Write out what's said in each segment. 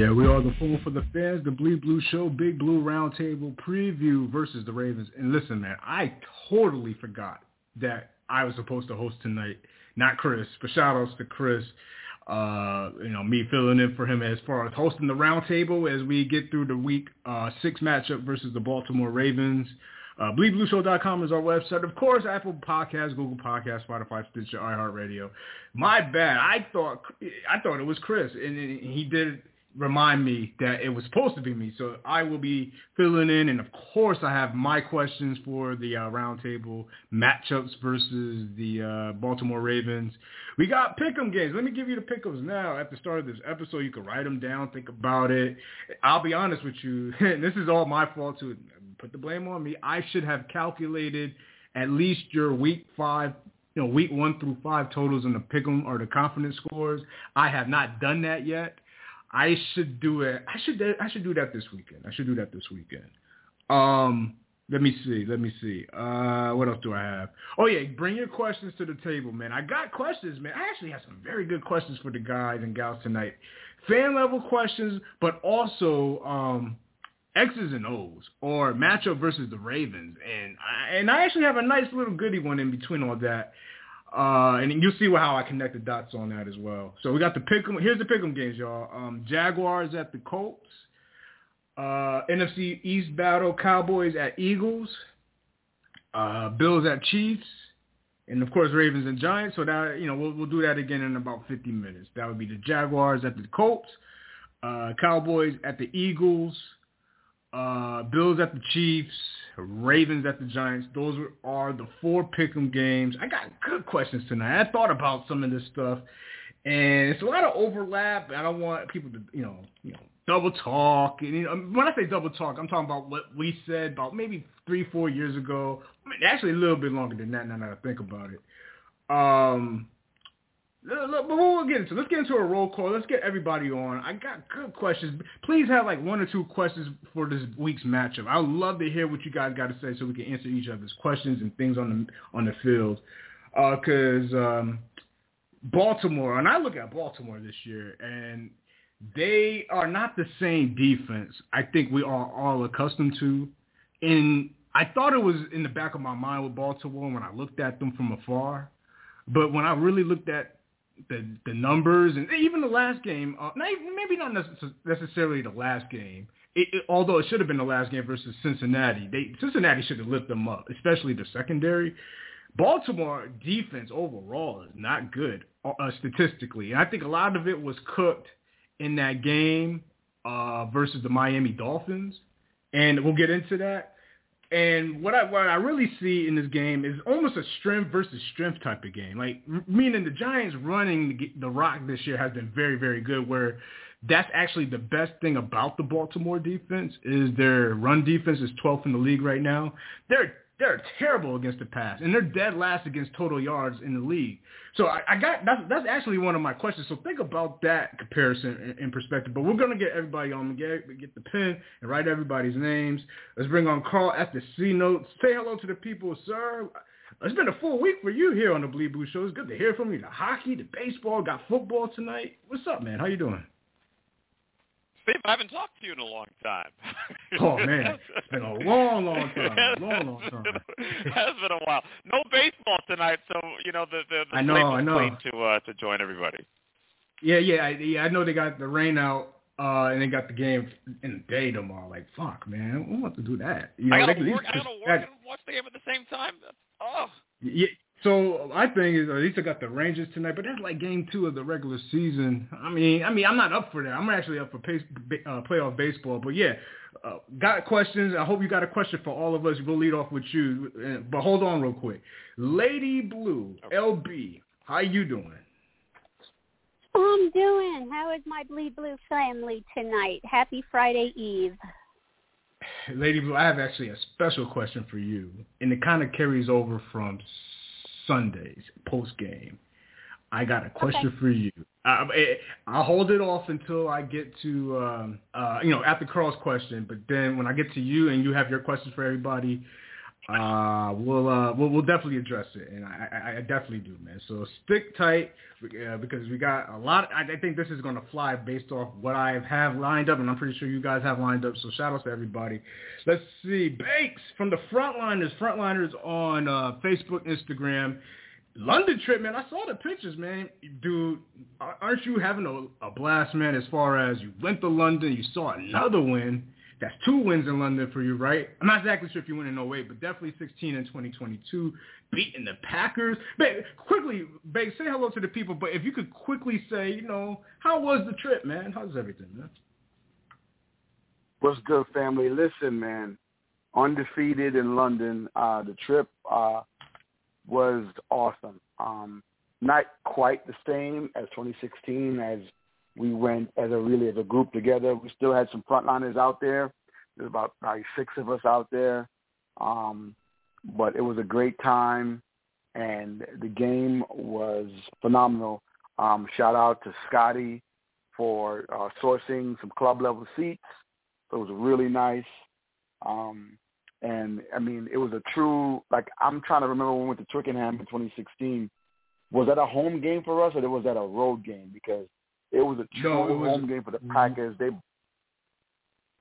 Yeah, we are the Forum for the Fans, the Bleed Blue Show, Big Blue Roundtable preview versus the Ravens. And listen, man, I totally forgot that I was supposed to host tonight. Not Chris, but shout outs to Chris. Uh, you know, me filling in for him as far as hosting the roundtable as we get through the week uh, six matchup versus the Baltimore Ravens. Uh, BleedBlueShow.com is our website. Of course, Apple Podcasts, Google Podcasts, Spotify, Stitcher, iHeartRadio. My bad. I thought I thought it was Chris, and he did remind me that it was supposed to be me. So I will be filling in, and of course I have my questions for the uh, roundtable matchups versus the uh, Baltimore Ravens. We got pick'em games. Let me give you the pick'ems now. At the start of this episode, you can write them down, think about it. I'll be honest with you, this is all my fault. To put the blame on me, I should have calculated at least your week five you know, week one through five totals in the pick'em or the confidence scores. I have not done that yet. I should do it. I should I should do that this weekend. I should do that this weekend. Um, let me see. Let me see. Uh, what else do I have? Oh yeah, bring your questions to the table, man. I got questions, man. I actually have some very good questions for the guys and gals tonight. Fan level questions, but also um, X's and O's or matchup versus the Ravens, and I, and I actually have a nice little goody one in between all that. Uh, and you'll see how I connect the dots on that as well. So we got the pick'em. Here's the pick'em games, y'all. Um, Jaguars at the Colts. Uh, NFC East battle: Cowboys at Eagles. Uh, Bills at Chiefs, and of course Ravens and Giants. So that you know we'll we'll do that again in about 50 minutes. That would be the Jaguars at the Colts. Uh, Cowboys at the Eagles. Uh, Bills at the Chiefs, Ravens at the Giants. Those are the four pick'em games. I got good questions tonight. I thought about some of this stuff, and it's a lot of overlap. I don't want people to, you know, you know, double talk. And you know, when I say double talk, I'm talking about what we said about maybe three, four years ago. I mean, actually, a little bit longer than that. Now that I think about it. Um, but we'll get into let's get into a roll call. Let's get everybody on. I got good questions. Please have like one or two questions for this week's matchup. I would love to hear what you guys got to say so we can answer each other's questions and things on the on the field. Because uh, um, Baltimore, and I look at Baltimore this year, and they are not the same defense I think we are all accustomed to. And I thought it was in the back of my mind with Baltimore when I looked at them from afar. But when I really looked at the the numbers and even the last game, uh, maybe not necessarily the last game. It, it, although it should have been the last game versus Cincinnati, they Cincinnati should have lifted them up, especially the secondary. Baltimore defense overall is not good uh, statistically, and I think a lot of it was cooked in that game uh, versus the Miami Dolphins, and we'll get into that. And what I what I really see in this game is almost a strength versus strength type of game. Like meaning the Giants running the, rock this year has been very very good. Where that's actually the best thing about the Baltimore defense is their run defense is 12th in the league right now. They're they're terrible against the pass, and they're dead last against total yards in the league. So I, I got that's that's actually one of my questions. So think about that comparison in, in perspective. But we're gonna get everybody on. Get get the pen and write everybody's names. Let's bring on Carl at the C notes. Say hello to the people, sir. It's been a full week for you here on the Bleed Blue Show. It's good to hear from you. The hockey, the baseball, got football tonight. What's up, man? How you doing? Steve, I haven't talked to you in a long time. oh man, it's been a long, long time. Long, long time. it has been a while. No baseball tonight, so you know the the, the I know, I know. to uh, to join everybody. Yeah, yeah, I, yeah. I know they got the rain out. Uh, and they got the game in the day tomorrow. Like, fuck, man, we want to do that. You know, I gotta work. I gotta work and watch the game at the same time. Oh. Yeah, so my thing is, at least I got the Rangers tonight, but that's like game two of the regular season. I mean, I mean, I'm not up for that. I'm actually up for pace, uh, playoff baseball. But yeah, uh, got questions. I hope you got a question for all of us. We'll lead off with you, but hold on real quick. Lady Blue, LB, how you doing? I'm doing. How is my Bleed Blue family tonight? Happy Friday Eve. Lady Blue, I have actually a special question for you, and it kind of carries over from Sundays post game. I got a question okay. for you. I, I'll hold it off until I get to, um, uh, you know, at the cross question. But then when I get to you and you have your questions for everybody, uh, we'll, uh, we'll we'll definitely address it, and I, I, I definitely do, man. So stick tight uh, because we got a lot. I, I think this is going to fly based off what I have lined up, and I'm pretty sure you guys have lined up. So shout out to everybody. Let's see, Bakes from the Frontliners, Frontliners on uh, Facebook, Instagram. London trip, man. I saw the pictures, man. Dude, aren't you having a, a blast, man? As far as you went to London, you saw another win. That's two wins in London for you, right? I'm not exactly sure if you went in 08, but definitely 16 in 2022, beating the Packers. Babe, quickly, babe, say hello to the people, but if you could quickly say, you know, how was the trip, man? How's everything, man? What's good, family? Listen, man, undefeated in London. Uh, the trip uh, was awesome. Um, not quite the same as 2016 as we went as a really as a group together. We still had some frontliners out there. There's about probably six of us out there. Um, but it was a great time, and the game was phenomenal. Um, shout out to Scotty for uh, sourcing some club level seats. It was really nice. Um, and I mean, it was a true like I'm trying to remember when we went to Twickenham in 2016. Was that a home game for us, or was that a road game? Because it was a true no, was, home game for the Packers. They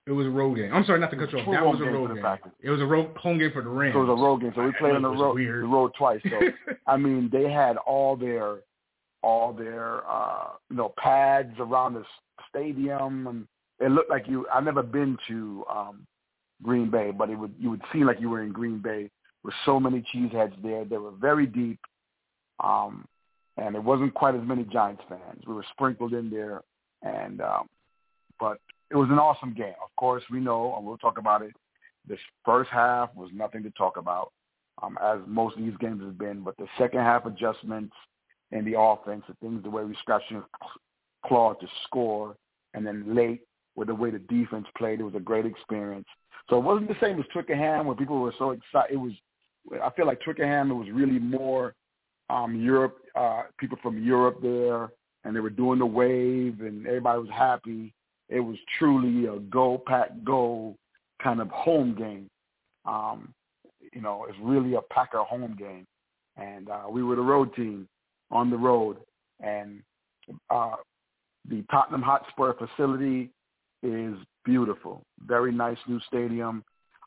it was a road game. I'm sorry, not to cut you off. That was a road game. game. It was a road home game for the Rams. So it was a road game. So we played on the road, the road twice. So I mean, they had all their all their uh, you know pads around the stadium, and it looked like you. I've never been to um, Green Bay, but it would you would seem like you were in Green Bay with so many cheeseheads there. They were very deep. Um, and it wasn't quite as many Giants fans. We were sprinkled in there, and um, but it was an awesome game. Of course, we know, and we'll talk about it. This first half was nothing to talk about, um, as most of these games have been. But the second half adjustments in the offense, the things the way we scratched your claw to score, and then late with the way the defense played, it was a great experience. So it wasn't the same as Twickenham, where people were so excited. It was, I feel like Twickenham, it was really more um, Europe, uh, people from Europe there, and they were doing the wave, and everybody was happy. It was truly a go pack go kind of home game. Um, you know, it's really a Packer home game, and uh, we were the road team on the road, and uh, the Tottenham Hotspur facility is beautiful. Very nice new stadium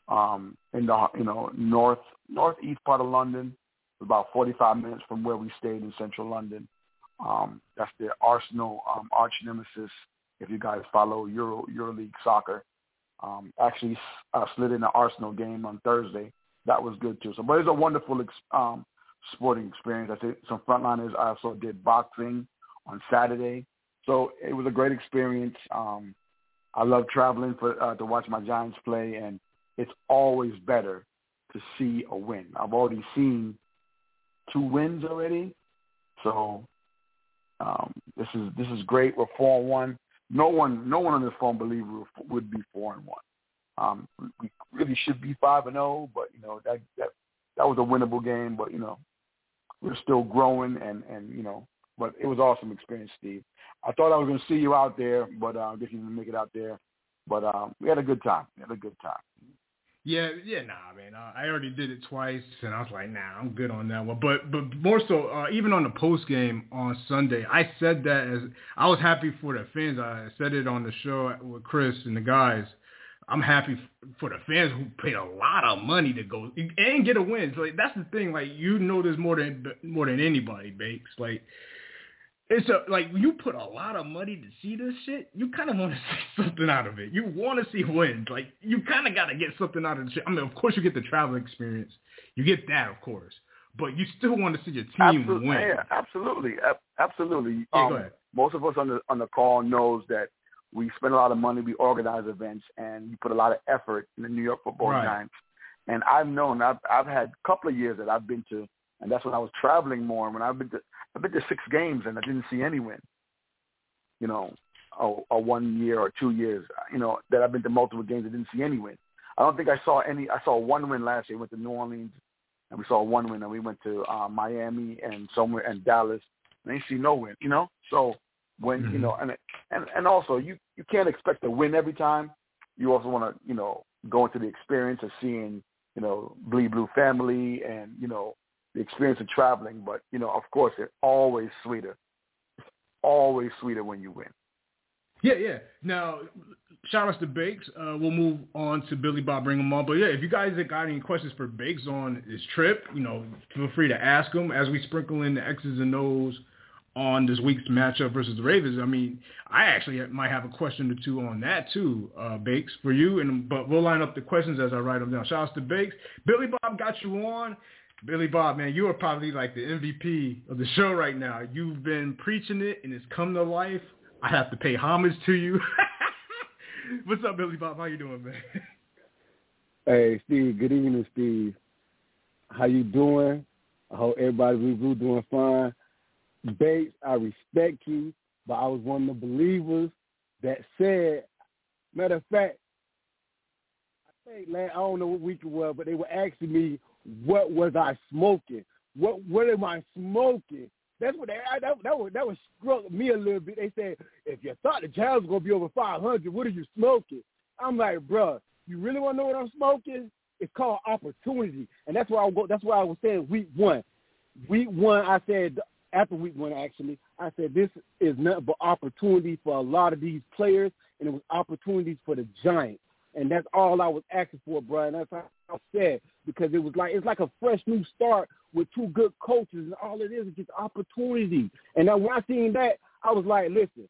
um, in the you know north northeast part of London about 45 minutes from where we stayed in central London. Um, that's the Arsenal um, arch nemesis. If you guys follow Euro EuroLeague soccer, um, actually uh, slid in the Arsenal game on Thursday. That was good too. So, but it's a wonderful ex- um, sporting experience. I think some frontliners I also did boxing on Saturday, so it was a great experience. Um, I love traveling for uh, to watch my Giants play, and it's always better to see a win. I've already seen two wins already. So um, this is this is great. We're four and one. No one no one on this phone believe we would be four and one. Um, we really should be five and zero, oh, but you know that that that was a winnable game. But you know we're still growing, and and you know, but it was awesome experience, Steve. I thought I was going to see you out there, but uh, I didn't make it out there. But um, we had a good time. We had a good time. Yeah, yeah, nah, man. Uh, I already did it twice, and I was like, nah, I'm good on that one. But but more so, uh, even on the post game on Sunday, I said that as I was happy for the fans. I said it on the show with Chris and the guys. I'm happy for the fans who paid a lot of money to go and get a win. So like, that's the thing. Like you know, this more than more than anybody, Bakes. Like it's a like you put a lot of money to see this shit. You kind of want to see something out of it. You want to see wins. Like you kind of got to get something out of the shit. I mean, of course you get the travel experience. You get that, of course, but you still want to see your team absolutely, win. Yeah, absolutely, absolutely. Yeah, um, go ahead. Most of us on the on the call knows that we spend a lot of money, we organize events, and we put a lot of effort in the New York Football right. Giants. And I've known I've I've had a couple of years that I've been to, and that's when I was traveling more. And when I've been to I've been to six games and I didn't see any win. You know, or, or one year or two years. You know that I've been to multiple games and didn't see any win. I don't think I saw any. I saw one win last year. We went to New Orleans, and we saw one win, and we went to uh, Miami and somewhere and Dallas. And ain't see no win, you know. So when mm-hmm. you know, and and and also you you can't expect to win every time. You also want to you know go into the experience of seeing you know Bleed Blue family and you know the experience of traveling. But you know, of course, it's always sweeter. It's always sweeter when you win. Yeah, yeah. Now, shout outs to Bakes. Uh, we'll move on to Billy Bob, bring him on. But yeah, if you guys have got any questions for Bakes on his trip, you know, feel free to ask him as we sprinkle in the X's and O's on this week's matchup versus the Ravens. I mean, I actually might have a question or two on that too, uh, Bakes, for you. And but we'll line up the questions as I write them down. Shout outs to Bakes. Billy Bob got you on. Billy Bob, man, you are probably like the MVP of the show right now. You've been preaching it and it's come to life. I have to pay homage to you. What's up, Billy Bob? How you doing, man? Hey, Steve. Good evening, Steve. How you doing? I hope everybody we doing fine. Bates, I respect you, but I was one of the believers that said, matter of fact, I think man, I don't know what week it was, but they were asking me what was I smoking? What what am I smoking? That's what they that that was that was struck me a little bit. They said if you thought the were gonna be over 500, what are you smoking? I'm like, bro, you really want to know what I'm smoking? It's called opportunity, and that's why I go. That's why I was saying week one. Week one, I said after week one actually, I said this is nothing but opportunity for a lot of these players, and it was opportunities for the Giants, and that's all I was asking for, bro. And that's how I said because it was like it's like a fresh new start with two good coaches, and all it is is just opportunity. And then when I seen that, I was like, listen,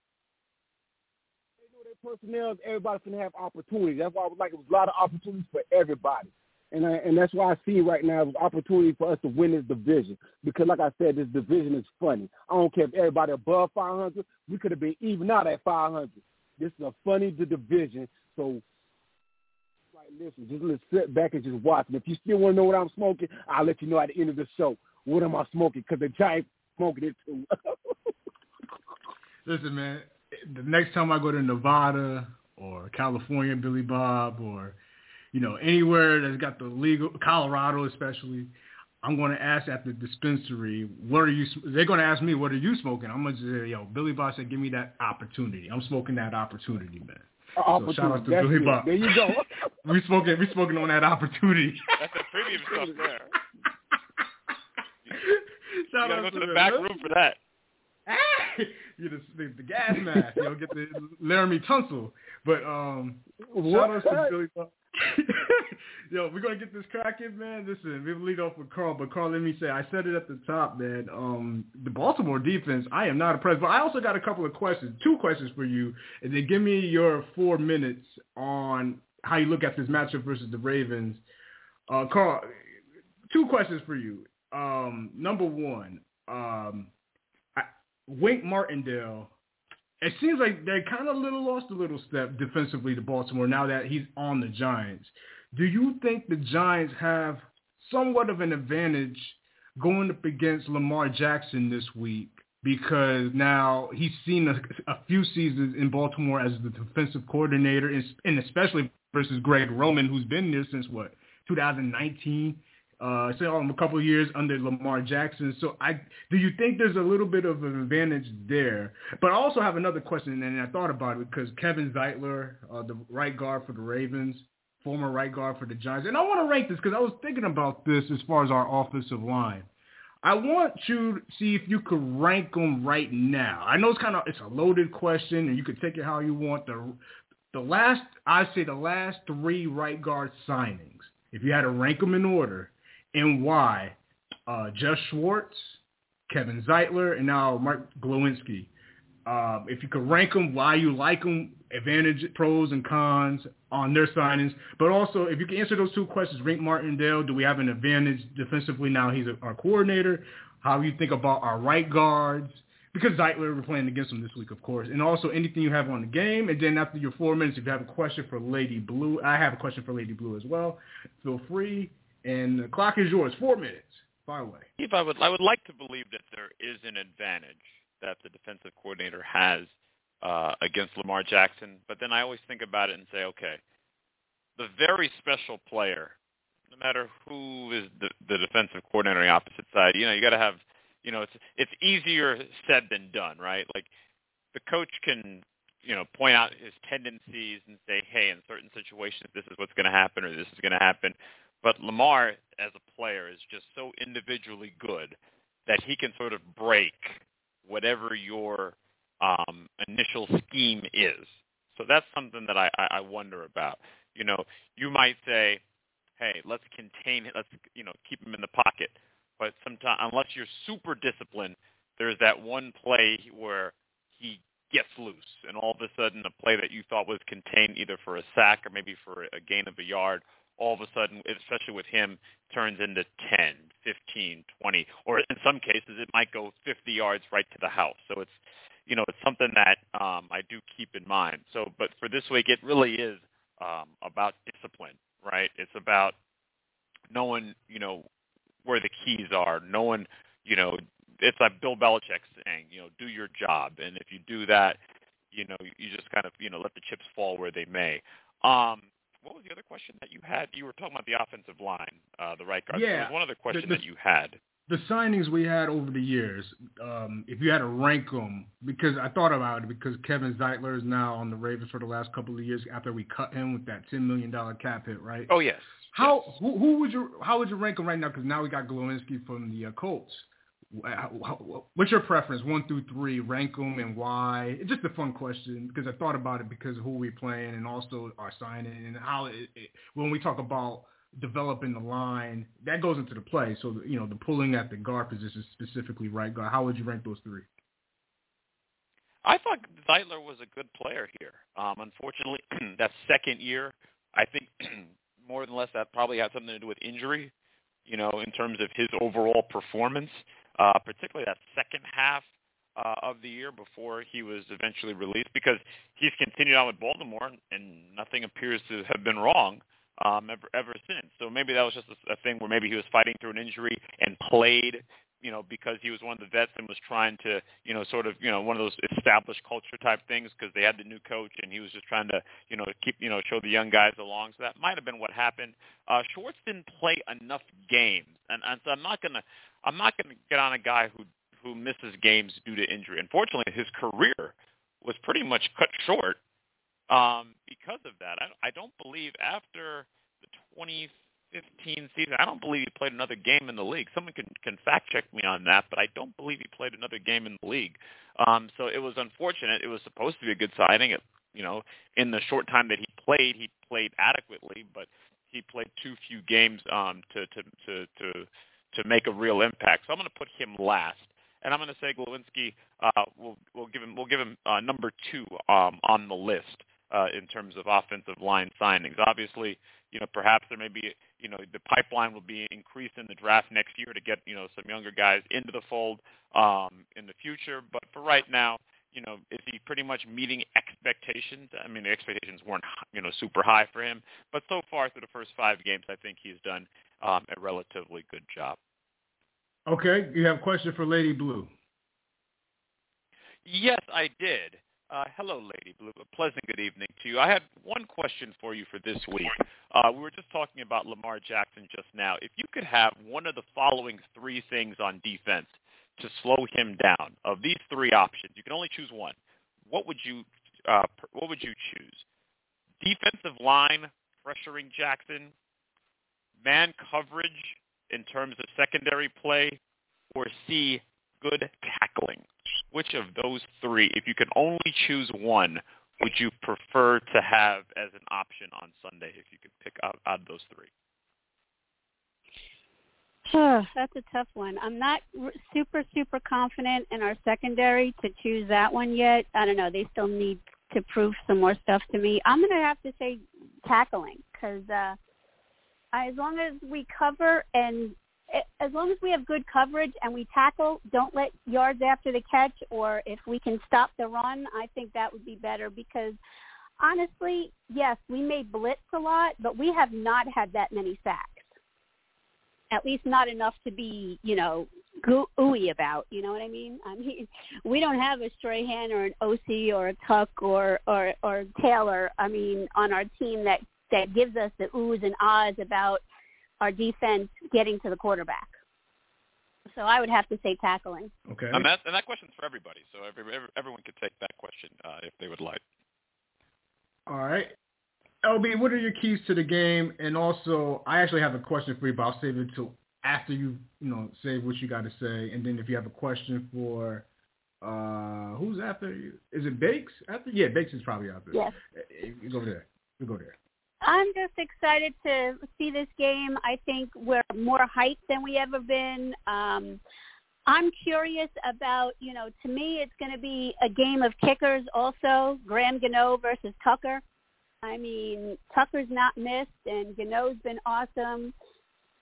they know their personnel, everybody's gonna have opportunity. That's why I was like, it was a lot of opportunities for everybody. And I, and that's why I see right now is opportunity for us to win this division. Because like I said, this division is funny. I don't care if everybody above 500. We could have been even out at 500. This is a funny division. So listen, just let's sit back and just watch. And if you still want to know what I'm smoking, I'll let you know at the end of the show. What am I smoking? Because the giant smoking it too. listen, man, the next time I go to Nevada or California, Billy Bob, or you know anywhere that's got the legal, Colorado especially, I'm going to ask at the dispensary, what are you? They're going to ask me, what are you smoking? I'm going to say, yo, Billy Bob said, give me that opportunity. I'm smoking that opportunity, man. So shout out to Billy Bob. There you go. we spoken we spoken on that opportunity. That's the premium stuff there. Shout you gotta go to, the back room for that. you the, the, the gas mask. You know, get the Laremy Tunsil. But um, shout out to Billy Bob. Yo, we're gonna get this cracking, man. Listen, we'll lead off with Carl, but Carl, let me say, I said it at the top, man. Um, the Baltimore defense, I am not impressed, but I also got a couple of questions, two questions for you, and then give me your four minutes on how you look at this matchup versus the Ravens. Uh, Carl, two questions for you. Um, number one, um, I, Wink Martindale it seems like they kind of little lost a little step defensively to Baltimore now that he's on the Giants. Do you think the Giants have somewhat of an advantage going up against Lamar Jackson this week because now he's seen a, a few seasons in Baltimore as the defensive coordinator, and especially versus Greg Roman, who's been there since what 2019 uh, so um, a couple years under Lamar Jackson. So I do you think there's a little bit of an advantage there? But I also have another question, and I thought about it because Kevin Zeitler, uh, the right guard for the Ravens, former right guard for the Giants, and I want to rank this because I was thinking about this as far as our offensive line. I want you to see if you could rank them right now. I know it's kind of it's a loaded question, and you could take it how you want. The the last I say the last three right guard signings. If you had to rank them in order, and why. Uh, Geoff Schwartz, Kevin Zeitler, and now Mark Glowinski. Uh, if you could rank them, why you like them, advantage, pros and cons on their signings. But also, if you can answer those two questions, rank Martindale. Do we have an advantage defensively now he's a, our coordinator? How you think about our right guards? Because Zeitler, we're playing against him this week, of course. And also anything you have on the game. And then after your four minutes, if you have a question for Lady Blue, I have a question for Lady Blue as well. Feel free. And the clock is yours. Four minutes. Fire away. If I would, I would like to believe that there is an advantage that the defensive coordinator has uh, against Lamar Jackson. But then I always think about it and say, okay, the very special player, no matter who is the, the defensive coordinator on the opposite side, you know, you got to have, you know, it's it's easier said than done, right? Like the coach can, you know, point out his tendencies and say, hey, in certain situations, this is what's going to happen or this is going to happen. But Lamar, as a player, is just so individually good that he can sort of break whatever your um, initial scheme is. So that's something that I, I wonder about. You know, you might say, hey, let's contain it, let's you know keep him in the pocket. But sometimes, unless you're super disciplined, there's that one play where he gets loose, and all of a sudden, a play that you thought was contained either for a sack or maybe for a gain of a yard, all of a sudden, especially with him, turns into 10, 15, 20, or in some cases, it might go 50 yards right to the house. So it's you know, it's something that um, I do keep in mind. So, but for this week, it really is um, about discipline, right? It's about knowing, you know, where the keys are, knowing, you know, it's like Bill Belichick saying, you know, do your job, and if you do that, you know, you just kind of, you know, let the chips fall where they may. Um, what was the other question that you had? You were talking about the offensive line, uh, the right guard. Yeah. There was one other question the, the, that you had the signings we had over the years, um, if you had to rank them, because I thought about it, because Kevin Zeitler is now on the Ravens for the last couple of years after we cut him with that ten million dollar cap hit, right? Oh yes. How yes. Who, who, would you how would you rank him right now? Because now we got Glowinski from the uh, Colts. What's your preference, one through three? Rank them and why? It's just a fun question because I thought about it because who we playing and also our signing and how it, it, when we talk about developing the line, that goes into the play. So, you know, the pulling at the guard position, specifically right guard, how would you rank those three? I thought Zeitler was a good player here. Um, unfortunately, that second year, I think more than less that probably had something to do with injury, you know, in terms of his overall performance, uh, particularly that second half uh, of the year before he was eventually released because he's continued on with Baltimore and nothing appears to have been wrong um, ever ever since. So maybe that was just a, a thing where maybe he was fighting through an injury and played, you know, because he was one of the vets and was trying to, you know, sort of, you know, one of those established culture type things because they had the new coach and he was just trying to, you know, keep, you know, show the young guys along. So that might have been what happened. Uh, Schwartz didn't play enough games, and, and so I'm not gonna, I'm not gonna get on a guy who who misses games due to injury. Unfortunately, his career was pretty much cut short um, because of that. I, I don't believe after the 2015 season, I don't believe he played another game in the league. Someone can, can fact check me on that, but I don't believe he played another game in the league. Um, so it was unfortunate. It was supposed to be a good signing. It, you know, in the short time that he played, he played adequately, but he played too few games um, to, to to to to make a real impact. So I'm going to put him last and I'm going to say Glowinski. Uh, we'll, we'll give him we'll give him uh, number two um, on the list uh, in terms of offensive line signings. Obviously, you know, perhaps there may be, you know, the pipeline will be increased in the draft next year to get, you know, some younger guys into the fold um, in the future. But for right now, you know, is he pretty much meeting expectations? I mean, the expectations weren't, you know, super high for him, but so far through the first five games, I think he's done um, a relatively good job. Okay, you have a question for Lady Blue. Yes, I did. Uh, hello, Lady Blue. A pleasant good evening to you. I had one question for you for this week. Uh, we were just talking about Lamar Jackson just now. If you could have one of the following three things on defense to slow him down, of these three options, you can only choose one. What would you uh, What would you choose? Defensive line pressuring Jackson, man coverage in terms of secondary play, or C good tackling? which of those three, if you can only choose one, would you prefer to have as an option on Sunday if you could pick out, out of those three? That's a tough one. I'm not super, super confident in our secondary to choose that one yet. I don't know. They still need to prove some more stuff to me. I'm going to have to say tackling because uh, as long as we cover and eh, as long as we have good coverage and we tackle, don't let yards after the catch, or if we can stop the run, I think that would be better because honestly, yes, we may blitz a lot, but we have not had that many sacks. At least not enough to be, you know, ooey about. You know what I mean? I mean, we don't have a Strahan or an Osi or a Tuck or or or Taylor. I mean, on our team that that gives us the oohs and ahs about our defense getting to the quarterback. So I would have to say tackling. Okay. And that and that question's for everybody. So every, every, everyone could take that question uh, if they would like. All right. LB, what are your keys to the game? And also, I actually have a question for you, but I'll save it till after you, you know, say what you got to say. And then if you have a question for uh who's after you? Is it Bakes? After yeah, Bakes is probably after. Yes. You go there. You go there. I'm just excited to see this game. I think we're more hyped than we ever been. Um, I'm curious about, you know, to me it's going to be a game of kickers also, Graham Gano versus Tucker. I mean, Tucker's not missed and Gano's been awesome.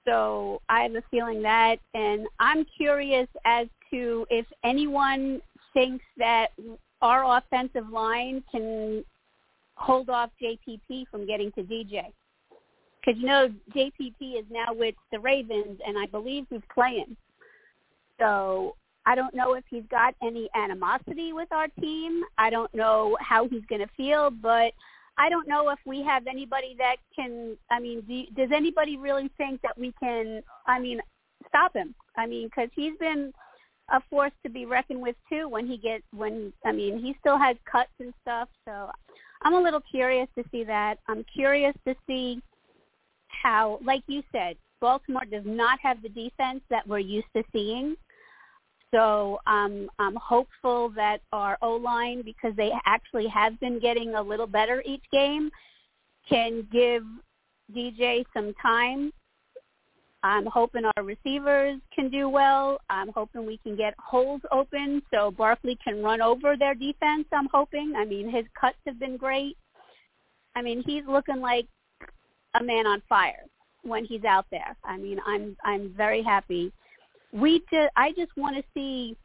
So I have a feeling that, and I'm curious as to if anyone thinks that our offensive line can hold off JPP from getting to DJ. Because, you know, JPP is now with the Ravens, and I believe he's playing. So I don't know if he's got any animosity with our team. I don't know how he's going to feel, but I don't know if we have anybody that can. I mean, do, does anybody really think that we can? I mean, stop him. I mean, because he's been a force to be reckoned with too. When he gets, when I mean, he still has cuts and stuff. So I'm a little curious to see that. I'm curious to see how, like you said, Baltimore does not have the defense that we're used to seeing. So um, I'm hopeful that our O-line, because they actually have been getting a little better each game, can give DJ some time. I'm hoping our receivers can do well. I'm hoping we can get holes open so Barkley can run over their defense. I'm hoping. I mean, his cuts have been great. I mean, he's looking like a man on fire when he's out there. I mean, I'm I'm very happy we just I just want to see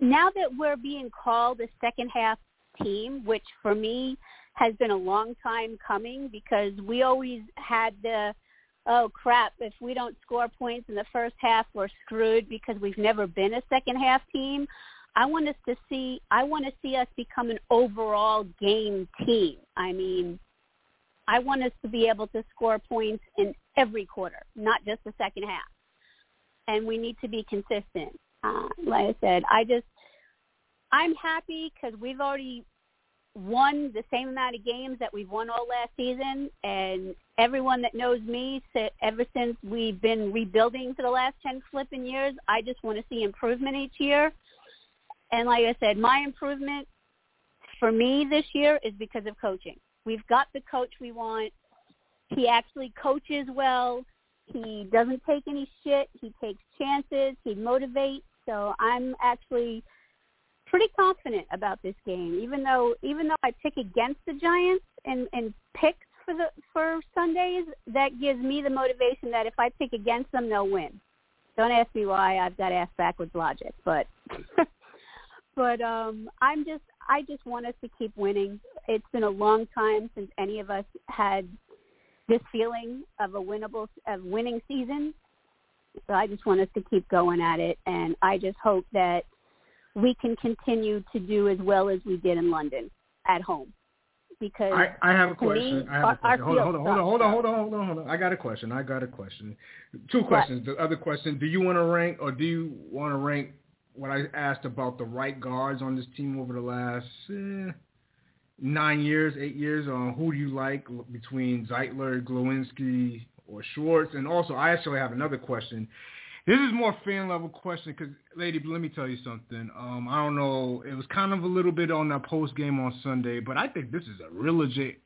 now that we're being called a second half team, which for me has been a long time coming because we always had the oh crap, if we don't score points in the first half, we're screwed because we've never been a second half team. I want us to see I want to see us become an overall game team. I mean, I want us to be able to score points in every quarter, not just the second half and we need to be consistent. Uh, like I said, I just I'm happy because we've already won the same amount of games that we've won all last season, and everyone that knows me, said ever since we've been rebuilding for the last ten flipping years, I just want to see improvement each year. And like I said, my improvement for me this year is because of coaching. We've got the coach we want. He actually coaches well. He doesn't take any shit. He takes chances. He motivates. So I'm actually pretty confident about this game. Even though even though I pick against the Giants and and picks for the for Sundays, that gives me the motivation that if I pick against them, they'll win. Don't ask me why. I've got ass backwards logic, but but um I'm just I just want us to keep winning. It's been a long time since any of us had this feeling of a winnable of winning season. So I just want us to keep going at it, and I just hope that we can continue to do as well as we did in London at home. Because I, I have a question. Me, I have our, a question. Hold on, hold on, hold on, hold on, hold on, hold on. I got a question. I got a question. Two questions. What? The other question: Do you want to rank, or do you want to rank what I asked about the right guards on this team over the last? Eh, nine years, eight years on who do you like between Zeitler, Glowinski, or Schwartz? And also, I actually have another question. This is more fan level question because, lady, let me tell you something. Um, I don't know. It was kind of a little bit on that post game on Sunday, but I think this is a real legit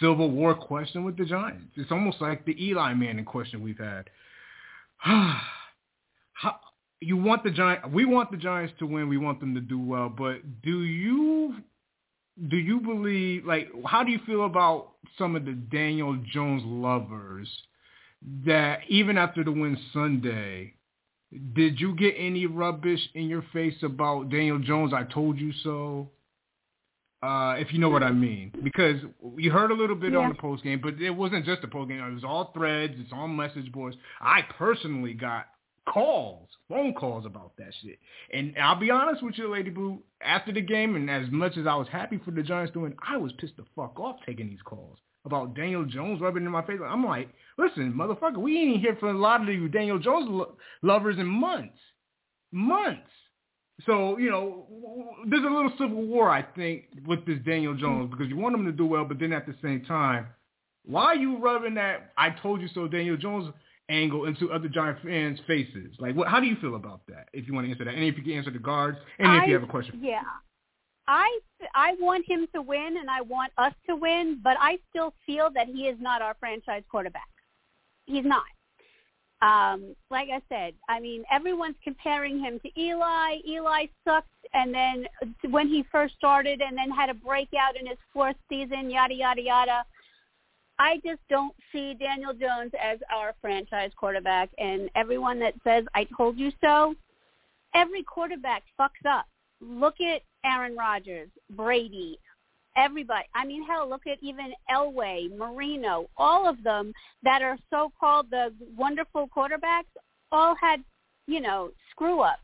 Civil War question with the Giants. It's almost like the Eli Manning question we've had. How, you want the Giants? We want the Giants to win. We want them to do well. But do you do you believe like how do you feel about some of the Daniel Jones lovers that even after the win Sunday, did you get any rubbish in your face about Daniel Jones? I told you so. Uh, if you know what I mean, because we heard a little bit yeah. on the post game, but it wasn't just a post game. It was all threads. It's on message boards. I personally got calls, phone calls about that shit. And I'll be honest with you, Lady Boo, after the game, and as much as I was happy for the Giants doing, I was pissed the fuck off taking these calls. About Daniel Jones rubbing in my face. I'm like, listen, motherfucker, we ain't here for a lot of you Daniel Jones lo- lovers in months, months. So you know, there's a little civil war, I think, with this Daniel Jones because you want him to do well, but then at the same time, why are you rubbing that "I told you so" Daniel Jones angle into other Giant fans' faces? Like, what? How do you feel about that? If you want to answer that, and if you can answer the guards, and I, if you have a question, yeah, I I want him to win, and I want us to win, but I still feel that he is not our franchise quarterback. He's not. Um, like I said, I mean, everyone's comparing him to Eli. Eli sucked, and then when he first started, and then had a breakout in his fourth season, yada yada yada. I just don't see Daniel Jones as our franchise quarterback, and everyone that says "I told you so," every quarterback fucks up. Look at Aaron Rodgers, Brady, everybody. I mean, hell, look at even Elway, Marino, all of them that are so-called the wonderful quarterbacks all had, you know, screw-ups.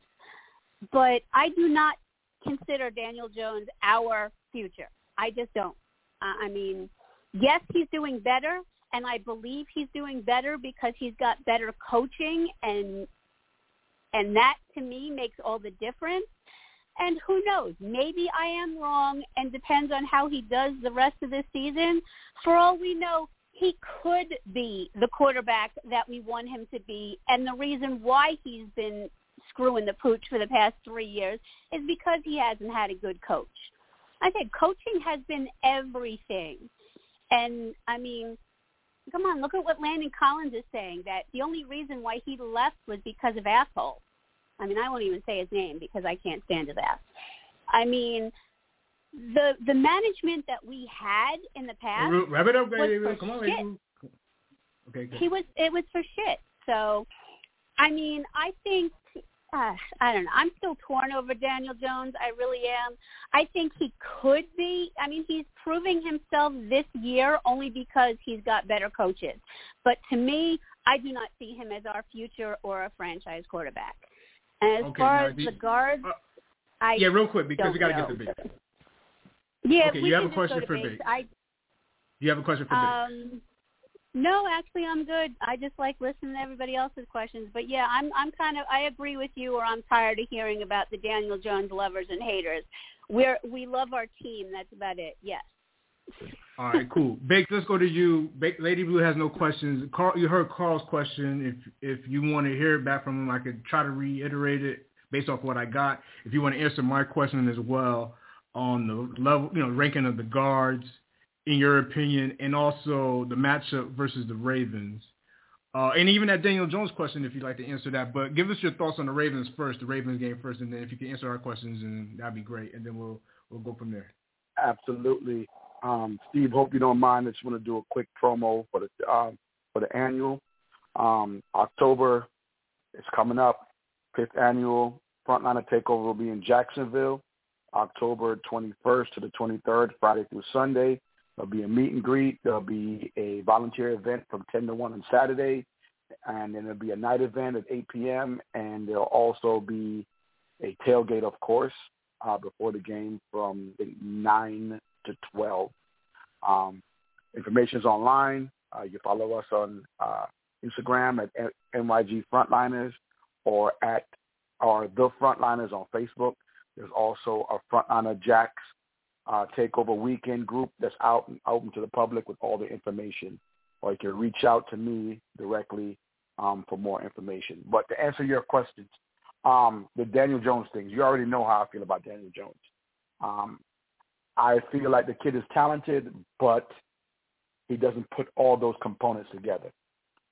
But I do not consider Daniel Jones our future. I just don't. I mean, yes, he's doing better, and I believe he's doing better because he's got better coaching, and and that to me makes all the difference. And who knows? Maybe I am wrong and depends on how he does the rest of this season. For all we know, he could be the quarterback that we want him to be. And the reason why he's been screwing the pooch for the past three years is because he hasn't had a good coach. I said coaching has been everything. And I mean, come on, look at what Landon Collins is saying, that the only reason why he left was because of assholes. I mean, I won't even say his name because I can't stand his ass. I mean, the the management that we had in the past Wrap it up, baby. Come on, shit. Okay, good. He was it was for shit. So, I mean, I think uh, I don't know. I'm still torn over Daniel Jones. I really am. I think he could be. I mean, he's proving himself this year only because he's got better coaches. But to me, I do not see him as our future or a franchise quarterback. And as okay, far as the guards, uh, I yeah, real quick because we got to get the big. Yeah, okay, you have a question for to Big. I You have a question for um no, actually I'm good. I just like listening to everybody else's questions. But yeah, I'm I'm kind of I agree with you or I'm tired of hearing about the Daniel Jones lovers and haters. We're we love our team. That's about it. Yes. All right, cool. Bakes, let's go to you. Bake, Lady Blue has no questions. Carl, you heard Carl's question. If if you want to hear it back from him, I could try to reiterate it based off what I got. If you want to answer my question as well on the level, you know, ranking of the guards in your opinion, and also the matchup versus the Ravens. Uh, and even that Daniel Jones question, if you'd like to answer that. But give us your thoughts on the Ravens first, the Ravens game first, and then if you can answer our questions, and that'd be great. And then we'll we'll go from there. Absolutely. Um, Steve, hope you don't mind. I just want to do a quick promo for the um, for the annual. Um, October is coming up. Fifth annual Frontliner Takeover will be in Jacksonville, October 21st to the 23rd, Friday through Sunday. There'll be a meet and greet. There'll be a volunteer event from 10 to 1 on Saturday. And then there'll be a night event at 8 p.m. And there'll also be a tailgate, of course, uh, before the game from 9 to 12. Um, information is online. Uh, you follow us on uh, Instagram at NYG Frontliners or at or The Frontliners on Facebook. There's also a Frontliner Jacks uh, Takeover Weekend group that's out and open to the public with all the information. Or you can reach out to me directly um, for more information. But to answer your questions, um, the Daniel Jones thing, you already know how I feel about Daniel Jones. Um, I feel like the kid is talented, but he doesn't put all those components together.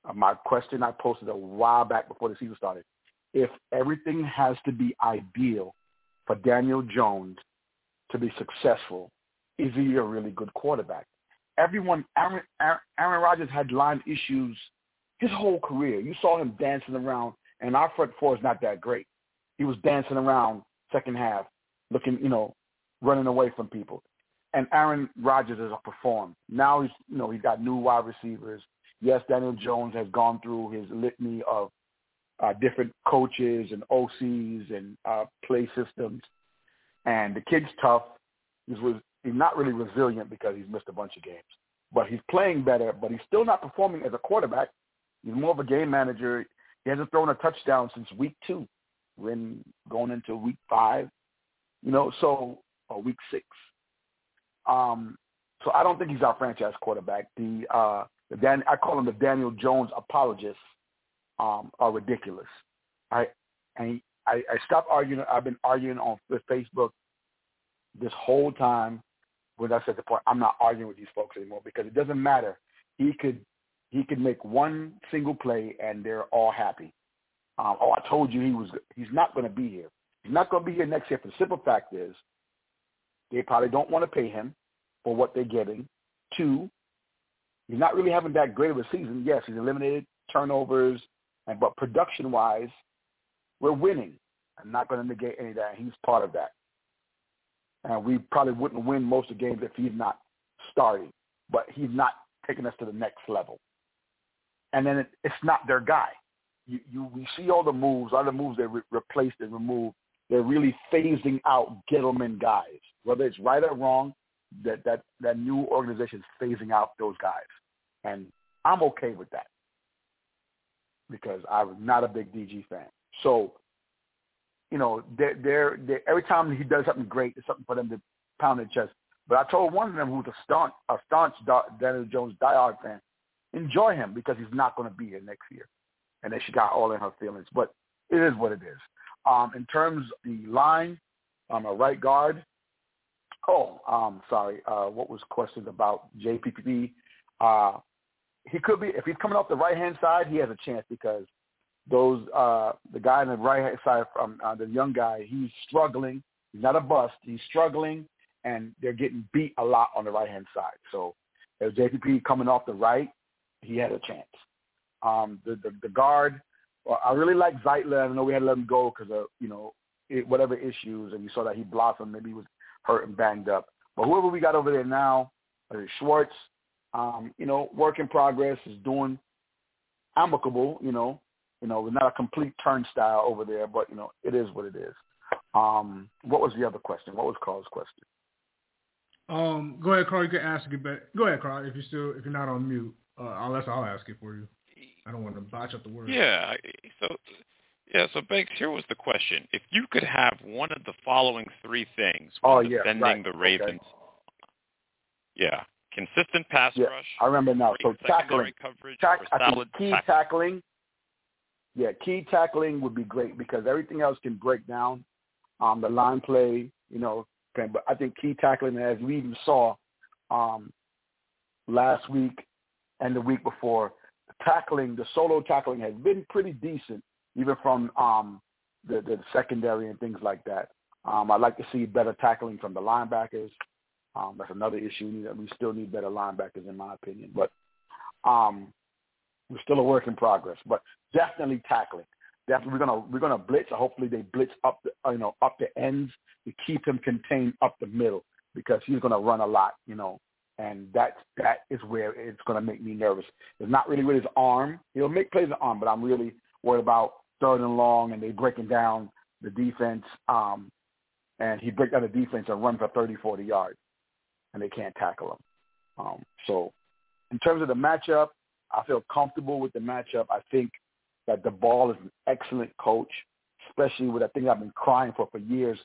Uh, my question I posted a while back before the season started, if everything has to be ideal for Daniel Jones to be successful, is he a really good quarterback? Everyone, Aaron, Aaron, Aaron Rodgers had line issues his whole career. You saw him dancing around, and our front four is not that great. He was dancing around second half, looking, you know, running away from people. And Aaron Rodgers has performed. Now he's, you know, he's got new wide receivers. Yes, Daniel Jones has gone through his litany of uh, different coaches and OCs and uh, play systems. And the kid's tough. He's, was, he's not really resilient because he's missed a bunch of games. but he's playing better. But he's still not performing as a quarterback. He's more of a game manager. He hasn't thrown a touchdown since week two. When going into week five, you know, so or week six. Um, so I don't think he's our franchise quarterback. The uh, the Dan, I call him the Daniel Jones apologists um, are ridiculous. I and I, I stopped arguing. I've been arguing on Facebook this whole time. When I said the point, I'm not arguing with these folks anymore because it doesn't matter. He could he could make one single play and they're all happy. Um, oh, I told you he was. He's not going to be here. He's not going to be here next year. For the simple fact is, they probably don't want to pay him for what they're getting. Two, he's not really having that great of a season. Yes, he's eliminated turnovers, and but production wise, we're winning. I'm not going to negate any of that. He's part of that. And we probably wouldn't win most of the games if he's not starting. But he's not taking us to the next level. And then it, it's not their guy. You, you, we see all the moves, all the moves they re- replaced and removed. They're really phasing out Gettleman guys. Whether it's right or wrong, that, that, that new organization is phasing out those guys. And I'm okay with that because I'm not a big DG fan. So, you know, they're, they're, they're, every time he does something great, it's something for them to pound their chest. But I told one of them who's a staunch, a staunch Daniel Jones diehard fan, enjoy him because he's not going to be here next year. And then she got all in her feelings. But it is what it is. Um, in terms of the line, um, a right guard. Oh, um, sorry. Uh, what was questions about JPP? Uh, he could be if he's coming off the right hand side, he has a chance because those uh the guy on the right hand side from uh, the young guy, he's struggling. He's not a bust. He's struggling, and they're getting beat a lot on the right hand side. So if JPP coming off the right, he had a chance. Um, the, the the guard, well, I really like Zeitler. I know we had to let him go because of you know it, whatever issues, and you saw that he blossomed. Maybe he was hurt and banged up. But whoever we got over there now, uh, Schwartz, um, you know, work in progress is doing amicable, you know, you know, not a complete turnstile over there, but you know, it is what it is. Um, what was the other question? What was Carl's question? Um, go ahead, Carl. You can ask it, but go ahead, Carl. If you're still, if you're not on mute, uh, unless I'll ask it for you. I don't want to botch up the word. Yeah. So, yeah. So, Banks, here was the question: If you could have one of the following three things while oh, yeah, defending right. the Ravens, okay. yeah, consistent pass yeah, rush. I remember now. So tackling, coverage, tack, I think key tackling. tackling. Yeah, key tackling would be great because everything else can break down. Um, the line play, you know, can, but I think key tackling, as we even saw um, last week and the week before, the tackling, the solo tackling has been pretty decent, even from um, the, the secondary and things like that. Um, I'd like to see better tackling from the linebackers. Um, that's another issue. We still need better linebackers, in my opinion. But um, we're still a work in progress. But definitely tackling. Definitely, we're gonna we're gonna blitz. Hopefully, they blitz up the you know up the ends to keep him contained up the middle because he's gonna run a lot. You know, and that that is where it's gonna make me nervous. It's not really with his arm. He'll make plays with arm, but I'm really worried about third and long and they breaking down the defense. Um, and he break down the defense and run for 30, 40 yards and they can't tackle him. Um, so in terms of the matchup, I feel comfortable with the matchup. I think that Daboll is an excellent coach, especially with a thing I've been crying for for years,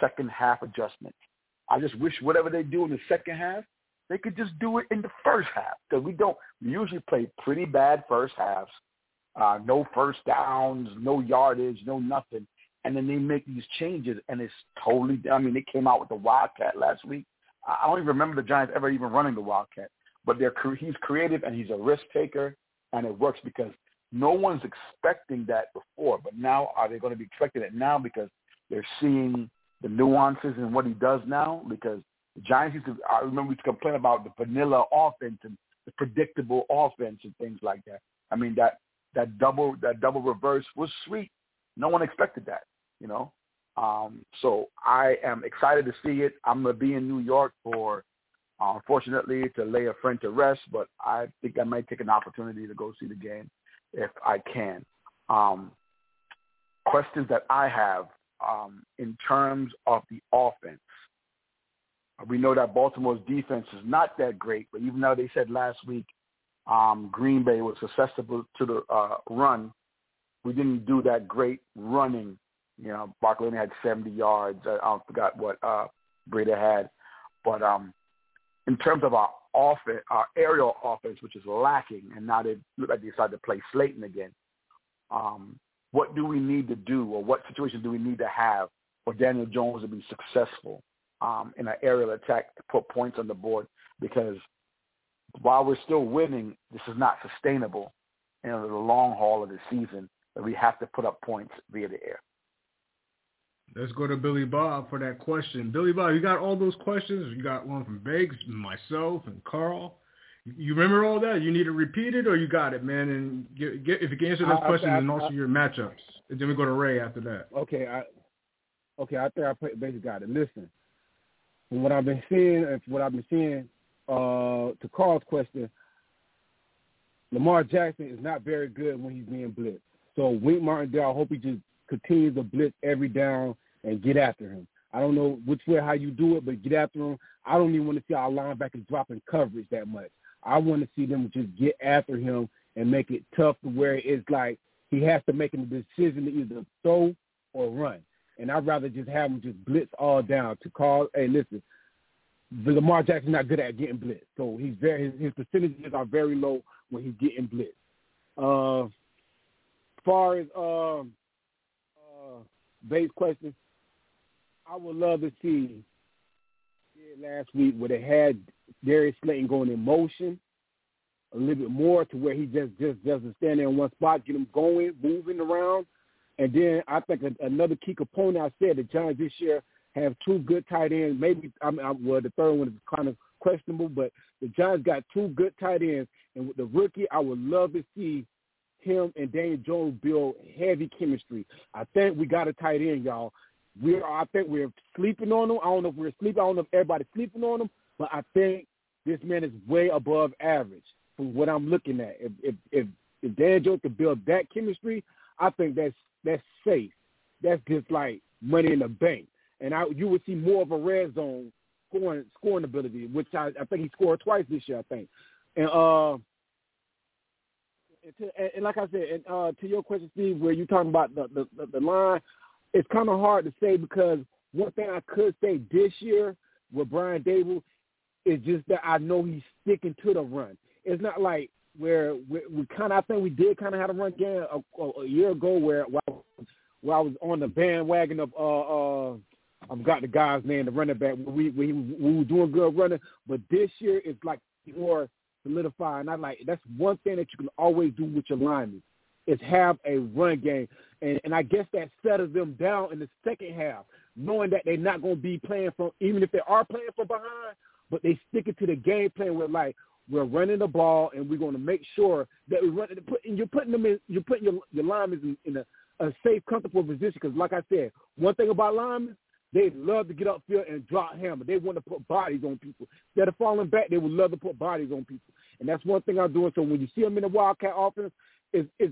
second half adjustment. I just wish whatever they do in the second half, they could just do it in the first half because we don't. We usually play pretty bad first halves, uh, no first downs, no yardage, no nothing, and then they make these changes and it's totally. I mean, they came out with the Wildcat last week I don't even remember the Giants ever even running the Wildcat. But they're he's creative and he's a risk taker, and it works because no one's expecting that before. But now, are they going to be expecting it now because they're seeing the nuances in what he does now? Because Giants used to, I remember we used to complain about the vanilla offense and the predictable offense and things like that. I mean that that double that double reverse was sweet. No one expected that, you know. Um, so I am excited to see it. I'm going to be in New York for, uh, unfortunately, to lay a friend to rest, but I think I might take an opportunity to go see the game if I can. Um, questions that I have um, in terms of the offense. We know that Baltimore's defense is not that great, but even though they said last week um, Green Bay was susceptible to the uh, run, we didn't do that great running. You know, Barkley only had 70 yards. I, I forgot what uh, Breida had, but um, in terms of our offense, our aerial offense, which is lacking, and now they look like they decided to play Slayton again. Um, what do we need to do, or what situation do we need to have for Daniel Jones to be successful um, in an aerial attack to put points on the board? Because while we're still winning, this is not sustainable in the long haul of the season. That we have to put up points via the air. Let's go to Billy Bob for that question. Billy Bob, you got all those questions? You got one from Biggs, myself, and Carl. You remember all that? You need to repeat it, or you got it, man? And get, get, if you can answer those I, questions I, I, and also your matchups, and then we go to Ray after that. Okay, I okay, I think I basically got it. Listen, from what I've been seeing, and from what I've been seeing, uh, to Carl's question, Lamar Jackson is not very good when he's being blitzed. So Wink Martindale, I hope he just continues to blitz every down and get after him. I don't know which way how you do it, but get after him. I don't even want to see our linebackers dropping coverage that much. I want to see them just get after him and make it tough to where it's like he has to make a decision to either throw or run. And I'd rather just have him just blitz all down to call, hey, listen, Lamar Jackson's not good at getting blitz. So he's very his, his percentages are very low when he's getting blitz. Uh, as far as um, uh, base question, I would love to see last week where they had Darius Slayton going in motion a little bit more to where he just just doesn't stand there in one spot, get him going, moving around. And then I think another key component I said the Giants this year have two good tight ends. Maybe I mean, well the third one is kind of questionable, but the Giants got two good tight ends. And with the rookie, I would love to see him and Daniel Jones build heavy chemistry. I think we got a tight end, y'all. We're I think we're sleeping on him. I don't know if we're sleeping. I don't know if everybody's sleeping on him, but I think this man is way above average from what I'm looking at. If if if, if Dan Jones can build that chemistry, I think that's that's safe. That's just like money in the bank. And I you would see more of a red zone scoring scoring ability, which I, I think he scored twice this year, I think. And uh and, to, and like I said, and uh, to your question, Steve, where you talking about the the, the line, it's kind of hard to say because one thing I could say this year with Brian Daboll is just that I know he's sticking to the run. It's not like where we, we kind of I think we did kind of have a run game a, a, a year ago where while, where I was on the bandwagon of uh uh I've got the guy's name, the running back. We we we were doing good running, but this year it's like more solidified. And I like that's one thing that you can always do with your linemen is have a run game. And and I guess that settles them down in the second half, knowing that they're not going to be playing from even if they are playing from behind, but they stick it to the game plan with like we're running the ball and we're going to make sure that we run. Put, and you're putting them in, you're putting your your linemen in, in a, a safe, comfortable position. Because like I said, one thing about linemen, they love to get upfield and drop hammer. They want to put bodies on people. Instead of falling back, they would love to put bodies on people. And that's one thing I'm doing. So when you see them in the Wildcat offense, is is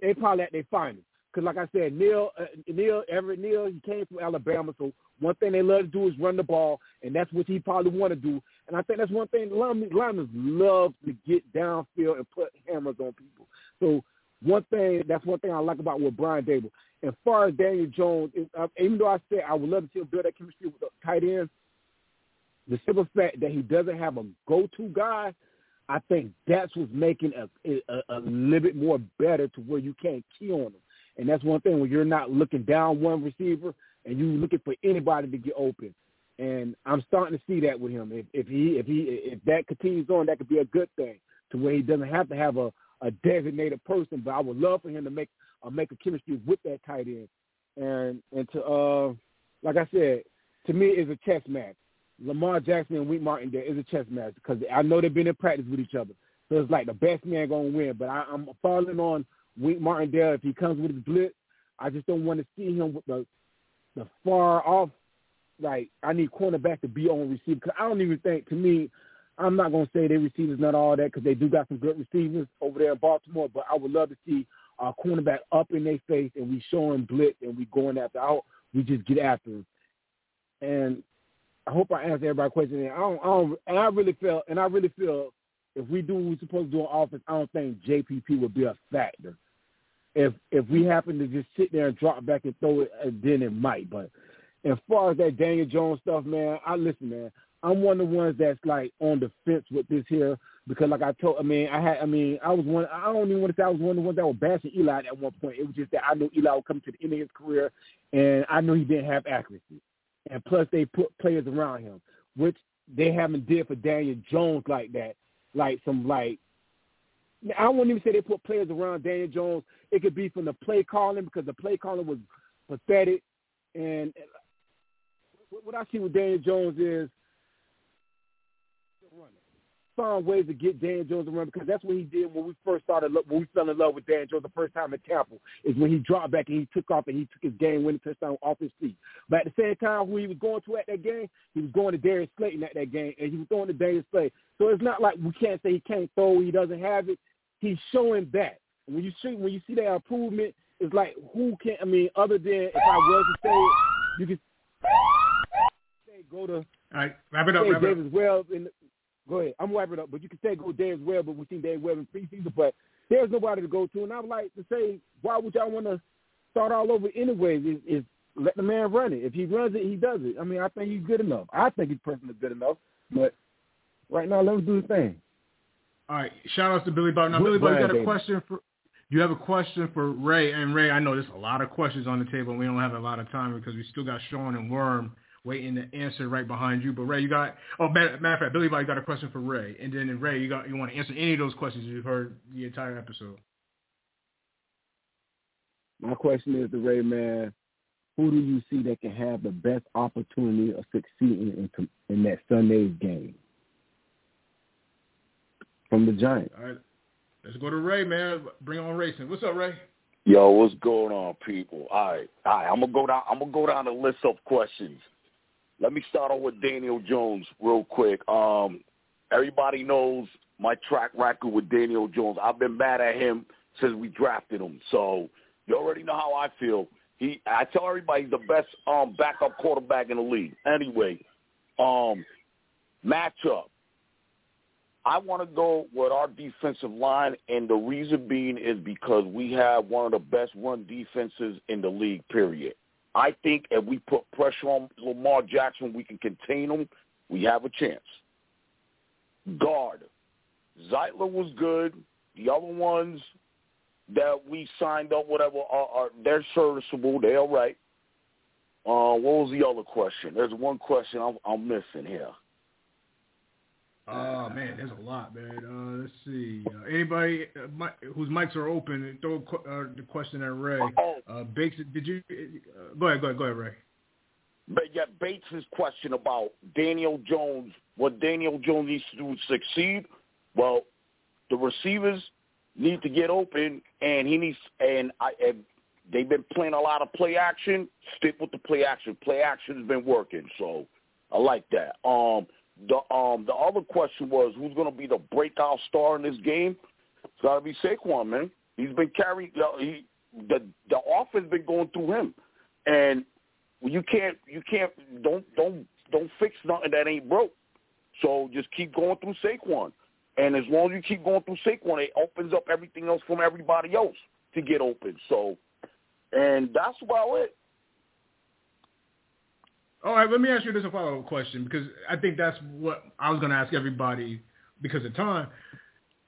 they probably at their finest. Because like I said, Neal, uh, Neal, Everett Neal, he came from Alabama, so one thing they love to do is run the ball, and that's what he probably want to do. And I think that's one thing linemen, love to get downfield and put hammers on people. So one thing, that's one thing I like about with Brian Daboll. As far as Daniel Jones, uh, even though I said I would love to see him build that chemistry with the tight end, the simple fact that he doesn't have a go-to guy, I think that's what's making a, a, a little bit more better to where you can't key on him. And that's one thing when you're not looking down one receiver and you're looking for anybody to get open. And I'm starting to see that with him. If, if he if he if that continues on, that could be a good thing to where he doesn't have to have a, a designated person. But I would love for him to make uh, make a chemistry with that tight end. And and to uh like I said, to me it's a chess match. Lamar Jackson and Wink Martindale is a chess match because I know they've been in practice with each other. So it's like the best man gonna win. But I, I'm falling on Wink Martindale if he comes with his blitz. I just don't want to see him with the the far off. Like I need cornerback to be on receiver because I don't even think to me. I'm not gonna say their receivers not all that because they do got some good receivers over there in Baltimore. But I would love to see our cornerback up in their face and we show him blitz and we going after out. We just get after him. And I hope I answered everybody's question. I don't, I don't, and I really feel, and I really feel, if we do what we're supposed to do on offense, I don't think JPP would be a factor. If if we happen to just sit there and drop back and throw it, uh, then it might. But as far as that Daniel Jones stuff, man, I listen, man. I'm one of the ones that's like on the fence with this here because, like I told, I mean, I had, I mean, I was one. I don't even want to say I was one of the ones that were bashing Eli at one point. It was just that I knew Eli would come to the end of his career, and I knew he didn't have accuracy. And plus, they put players around him, which they haven't did for Daniel Jones like that. Like some like, I wouldn't even say they put players around Daniel Jones. It could be from the play calling because the play calling was pathetic. And what I see with Daniel Jones is find ways to get Dan Jones around because that's what he did when we first started when we fell in love with Dan Jones the first time at Tampa is when he dropped back and he took off and he took his game winning touchdown off his feet. But at the same time, who he was going to at that game, he was going to Darius Slayton at that game and he was throwing to Darius Slayton. So it's not like we can't say he can't throw, he doesn't have it. He's showing that. When you see when you see that improvement, it's like who can I mean other than if I was to say it, you can say go to all right, wrap it up. Wrap Davis it up. Well, in, Go ahead. I'm wrapping up, but you can say go Darius Webb, but we've seen Darius Webb in preseason, but there's nobody to go to. And I would like to say, why would y'all want to start all over anyway? Is, is let the man run it. If he runs it, he does it. I mean, I think he's good enough. I think he's personally good enough. But right now, let him do his thing. All right. Shout out to Billy Bob. Now, Billy Bob, you got a question for you have a question for Ray. And Ray, I know there's a lot of questions on the table, and we don't have a lot of time because we still got Sean and Worm waiting to answer right behind you. But Ray, you got oh matter, matter of fact, Billy Bob got a question for Ray, and then Ray, you got you want to answer any of those questions you've heard the entire episode. My question is to Ray, man, who do you see that can have the best opportunity of succeeding in, in that Sunday's game from the Giants? All right, let's go to Ray, man. Bring on racing. What's up, Ray? Yo, what's going on, people? All right, all right. I'm gonna go down. I'm gonna go down the list of questions. Let me start off with Daniel Jones real quick. Um, everybody knows my track record with Daniel Jones. I've been mad at him since we drafted him. So you already know how I feel. He, I tell everybody he's the best um, backup quarterback in the league. Anyway, um, matchup. I want to go with our defensive line, and the reason being is because we have one of the best run defenses in the league, period. I think if we put pressure on Lamar Jackson, we can contain him. We have a chance. Guard. Zeitler was good. The other ones that we signed up, whatever, are, are they're serviceable. They're all right. Uh, what was the other question? There's one question I'm, I'm missing here. Oh man, there's a lot, man. Uh, let's see. Uh, anybody uh, whose mics are open, throw uh, the question at Ray. Oh. Uh, Bates, did you? Uh, go ahead, go ahead, go ahead, Ray. But yeah, Bates' question about Daniel Jones, what Daniel Jones needs to do to succeed. Well, the receivers need to get open, and he needs. And I, and they've been playing a lot of play action. Stick with the play action. Play action has been working, so I like that. Um the um the other question was who's going to be the breakout star in this game? It's got to be Saquon, man. He's been carrying he the the offense been going through him, and you can't you can't don't don't don't fix nothing that ain't broke. So just keep going through Saquon, and as long as you keep going through Saquon, it opens up everything else from everybody else to get open. So, and that's about it. All right, let me ask you this a follow-up question because I think that's what I was going to ask everybody because of time.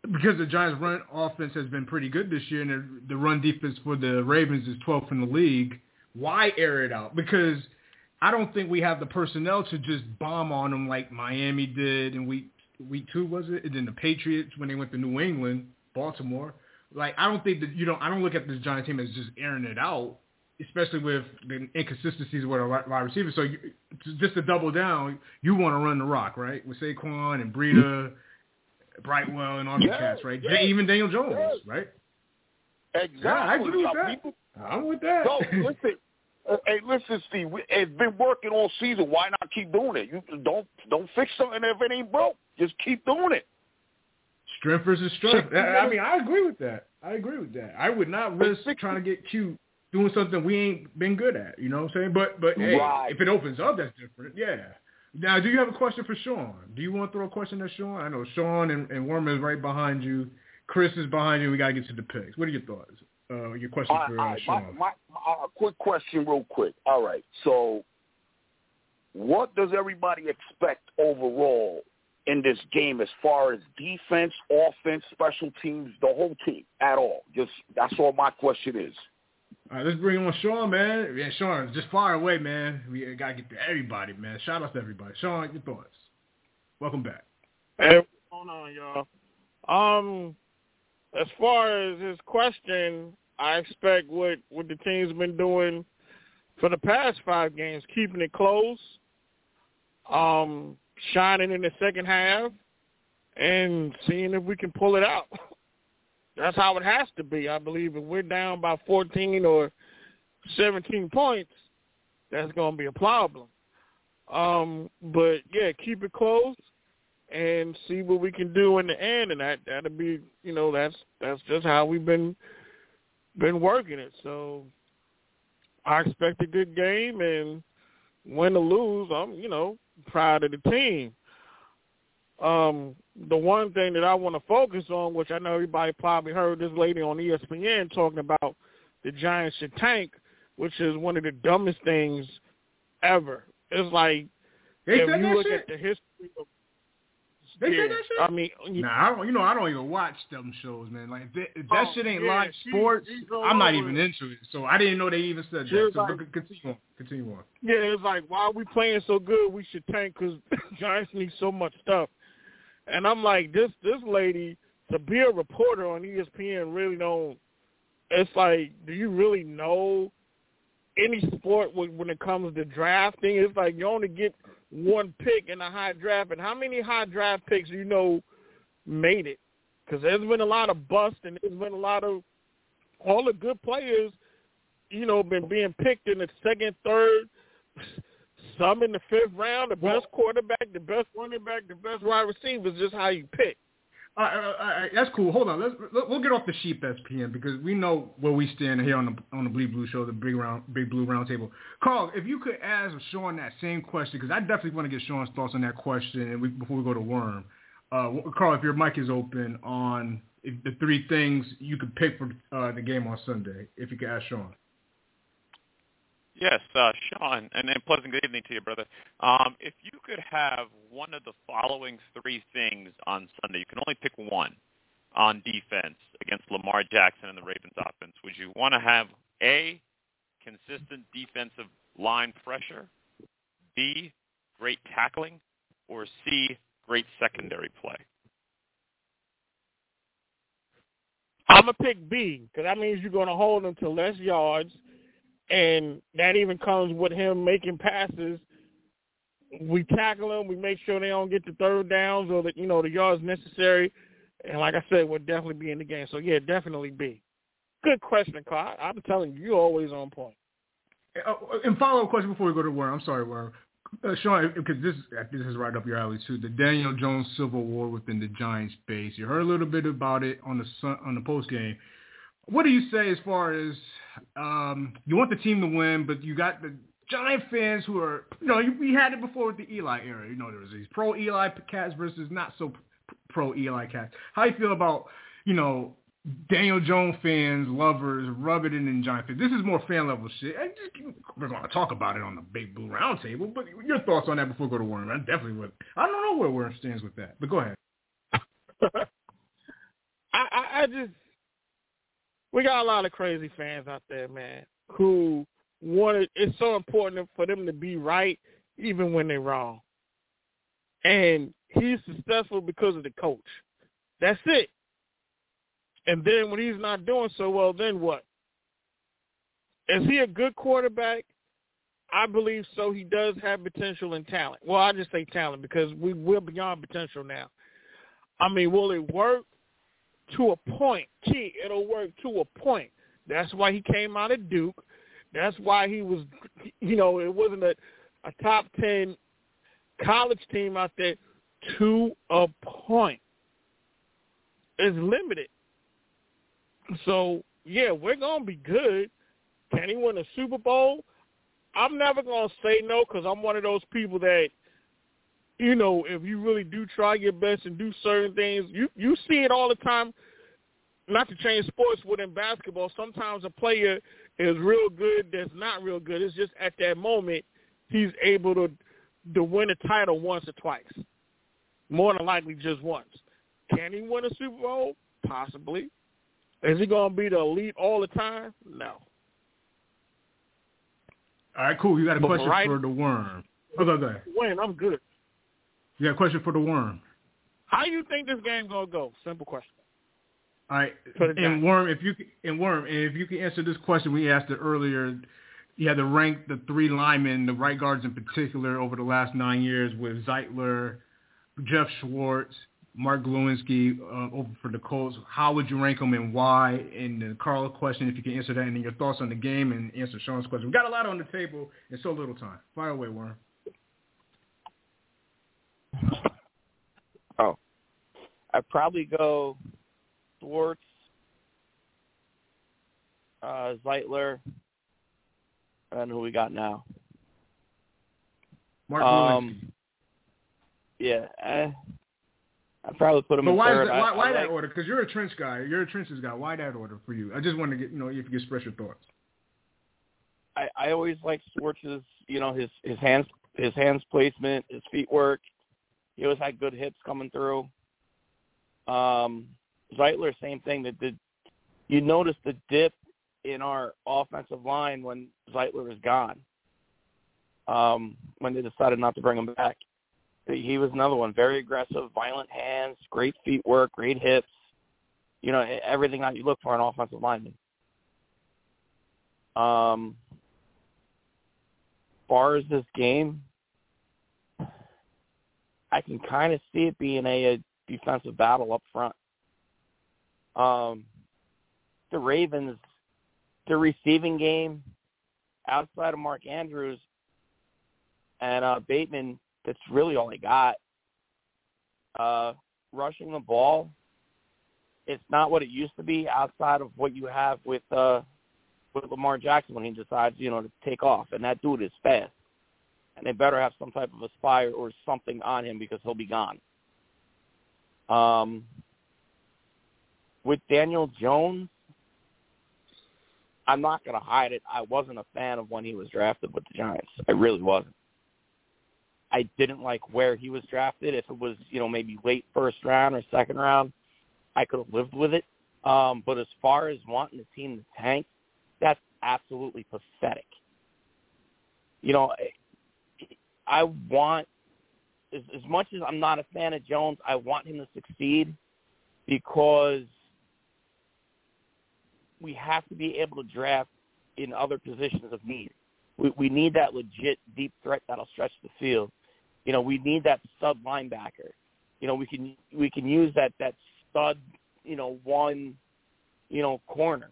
Because the Giants' run offense has been pretty good this year, and the run defense for the Ravens is 12th in the league. Why air it out? Because I don't think we have the personnel to just bomb on them like Miami did in week week two, was it? And then the Patriots when they went to New England, Baltimore. Like I don't think that you don't. I don't look at this Giants team as just airing it out especially with the inconsistencies with a wide receiver. So you, just to double down, you want to run the rock, right? With Saquon and Breida, Brightwell, and all the cats, right? Yeah, Even Daniel Jones, yes. right? Exactly. Yeah, I agree with that. People, I'm with that. So listen, uh, hey, listen, Steve. It's been working all season. Why not keep doing it? You don't don't fix something if it ain't broke. Just keep doing it. Strength versus strength. I mean, I agree with that. I agree with that. I would not risk trying to get cute doing something we ain't been good at. You know what I'm saying? But but hey, right. if it opens up, that's different. Yeah. Now, do you have a question for Sean? Do you want to throw a question at Sean? I know Sean and, and Worm is right behind you. Chris is behind you. We got to get to the picks. What are your thoughts? Uh, your question for uh, Sean. My, my, my, uh, quick question, real quick. All right. So, what does everybody expect overall in this game as far as defense, offense, special teams, the whole team at all? Just that's all my question is. All right, let's bring on Sean, man. Yeah, Sean, just far away, man. We gotta get to everybody, man. Shout out to everybody. Sean, your thoughts. Welcome back. Hey, what's going on, y'all? Um, as far as his question, I expect what what the team's been doing for the past five games, keeping it close, um, shining in the second half, and seeing if we can pull it out. That's how it has to be, I believe. If we're down by 14 or 17 points, that's going to be a problem. Um, but yeah, keep it close and see what we can do in the end, and that that'll be, you know, that's that's just how we've been been working it. So I expect a good game, and win or lose, I'm, you know, proud of the team. Um, the one thing that I want to focus on, which I know everybody probably heard this lady on ESPN talking about the Giants should tank, which is one of the dumbest things ever. It's like they if you look shit? at the history of they yeah, say that shit? I mean, you, nah, I don't. You know, I don't even watch them shows, man. Like if that, if that Oh, shit ain't yeah, live she- sports, she's I'm not even it. into it. So I didn't know they even said She that. So like- continue on. Continue on. yeah, it's like why are we playing so good? We should tank because Giants need so much stuff. And I'm like, this this lady to be a reporter on ESPN really don't. It's like, do you really know any sport when, it comes to drafting? It's like you only get one pick in a high draft, and how many high draft picks do you know made it? Because there's been a lot of bust, and there's been a lot of all the good players, you know, been being picked in the second, third, some in the fifth round. The Well- best quarterback, the best running back, the best wide receiver is just how you pick. All right, all right, all right, that's cool. Hold on. Let's let, we'll get off the sheep SPN because we know where we stand here on the on the Bleed Blue Show, the big round, big blue round table. Carl, if you could ask Sean that same question because I definitely want to get Sean's thoughts on that question, and we, before we go to Worm, uh, Carl, if your mic is open on if the three things you could pick for uh, the game on Sunday, if you could ask Sean. Yes, uh, Sean, and, and pleasant good evening to you, brother. Um, if you could have one of the following three things on Sunday, you can only pick one on defense against Lamar Jackson and the Ravens offense. Would you want to have A, consistent defensive line pressure, B, great tackling, or C, great secondary play? I'm gonna pick B because that means you're gonna hold him to less yards, and that even comes with him making passes. We tackle them. We make sure they don't get the third downs or the you know the yards necessary. And like I said, we'll definitely be in the game. So yeah, definitely be. Good question, Carl. I'm telling you, you're always on point. Uh, and follow up question before we go to Worm. I'm sorry, Worm. Uh, Sean, because this this is right up your alley too. The Daniel Jones Civil War within the Giants base. You heard a little bit about it on the sun, on the post game. What do you say as far as um, you want the team to win, but you got the Giant fans who are, you know, we had it before with the Eli era. You know, there was these pro Eli cats versus not so pro Eli cats. How you feel about, you know, Daniel Jones fans, lovers, rub it in Giant fans. This is more fan level shit. I just, we're going to talk about it on the Big Blue Roundtable, but your thoughts on that before we go to Warren. I definitely would. I don't know where Warren stands with that, but go ahead. I, I, I just we got a lot of crazy fans out there, man, who wanted. It's so important for them to be right, even when they're wrong. And he's successful because of the coach. That's it. And then when he's not doing so well, then what? Is he a good quarterback? I believe so. He does have potential and talent. Well, I just say talent because we, we're beyond potential now. I mean, will it work? To a point. Key, it'll work to a point. That's why he came out of Duke. That's why he was, you know, it wasn't a, a top 10 college team out there to a point. It's limited. So, yeah, we're going to be good. Can he win a Super Bowl? I'm never going to say no because I'm one of those people that you know, if you really do try your best and do certain things, you you see it all the time. Not to change sports but in basketball, sometimes a player is real good that's not real good. It's just at that moment he's able to to win a title once or twice. More than likely just once. Can he win a Super Bowl? Possibly. Is he going to be the elite all the time? No. All right, cool. You got a but question right, for the worm. Oh, go ahead. Win, I'm good. You got a question for the worm. How do you think this game gonna go? Simple question. All right, and worm, if you and worm, and if you can answer this question, we asked it earlier. You had to rank the three linemen, the right guards in particular, over the last nine years with Zeitler, Geoff Schwartz, Mark Glowinski uh, over for the Colts. How would you rank them and why? And the Carl question, if you can answer that, and then your thoughts on the game and answer Sean's question. We got a lot on the table in so little time. Fire away, Warren. Oh, I'd probably go Schwartz, uh, Zeitler, and who we got now. Mark um, Yeah, eh, I'd probably put him but in why third. That, why, I, why I that like, order? Because you're a trench guy. You're a trenches guy. Why that order for you? I just want to get you know if you can express your thoughts. I, I always like Schwartz's, you know, his his hands his hands placement, his feet work. He always had good hits coming through. Um, Zeitler, same thing. That did you notice the dip in our offensive line when Zeitler was gone? Um, when they decided not to bring him back, he was another one. Very aggressive, violent hands, great feet work, great hips. You know everything that you look for in an offensive lineman. Um, far as this game, I can kind of see it being a, a defensive battle up front. Um, the Ravens, the receiving game outside of Mark Andrews and uh, Bateman, that's really all they got. Uh, rushing the ball, it's not what it used to be outside of what you have with uh, with Lamar Jackson when he decides, you know, to take off, and that dude is fast. And they better have some type of a spy or something on him because he'll be gone. Um, with Daniel Jones, I'm not going to hide it. I wasn't a fan of when he was drafted with the Giants. I really wasn't. I didn't like where he was drafted. If it was, you know, maybe late first round or second round, I could have lived with it. Um, but as far as wanting the team to tank, that's absolutely pathetic. You know, I want as, as much as I'm not a fan of Jones, I want him to succeed because we have to be able to draft in other positions of need. We, we need that legit deep threat that'll stretch the field. You know, we need that stud linebacker. You know, we can we can use that that stud, you know, one, you know, corner.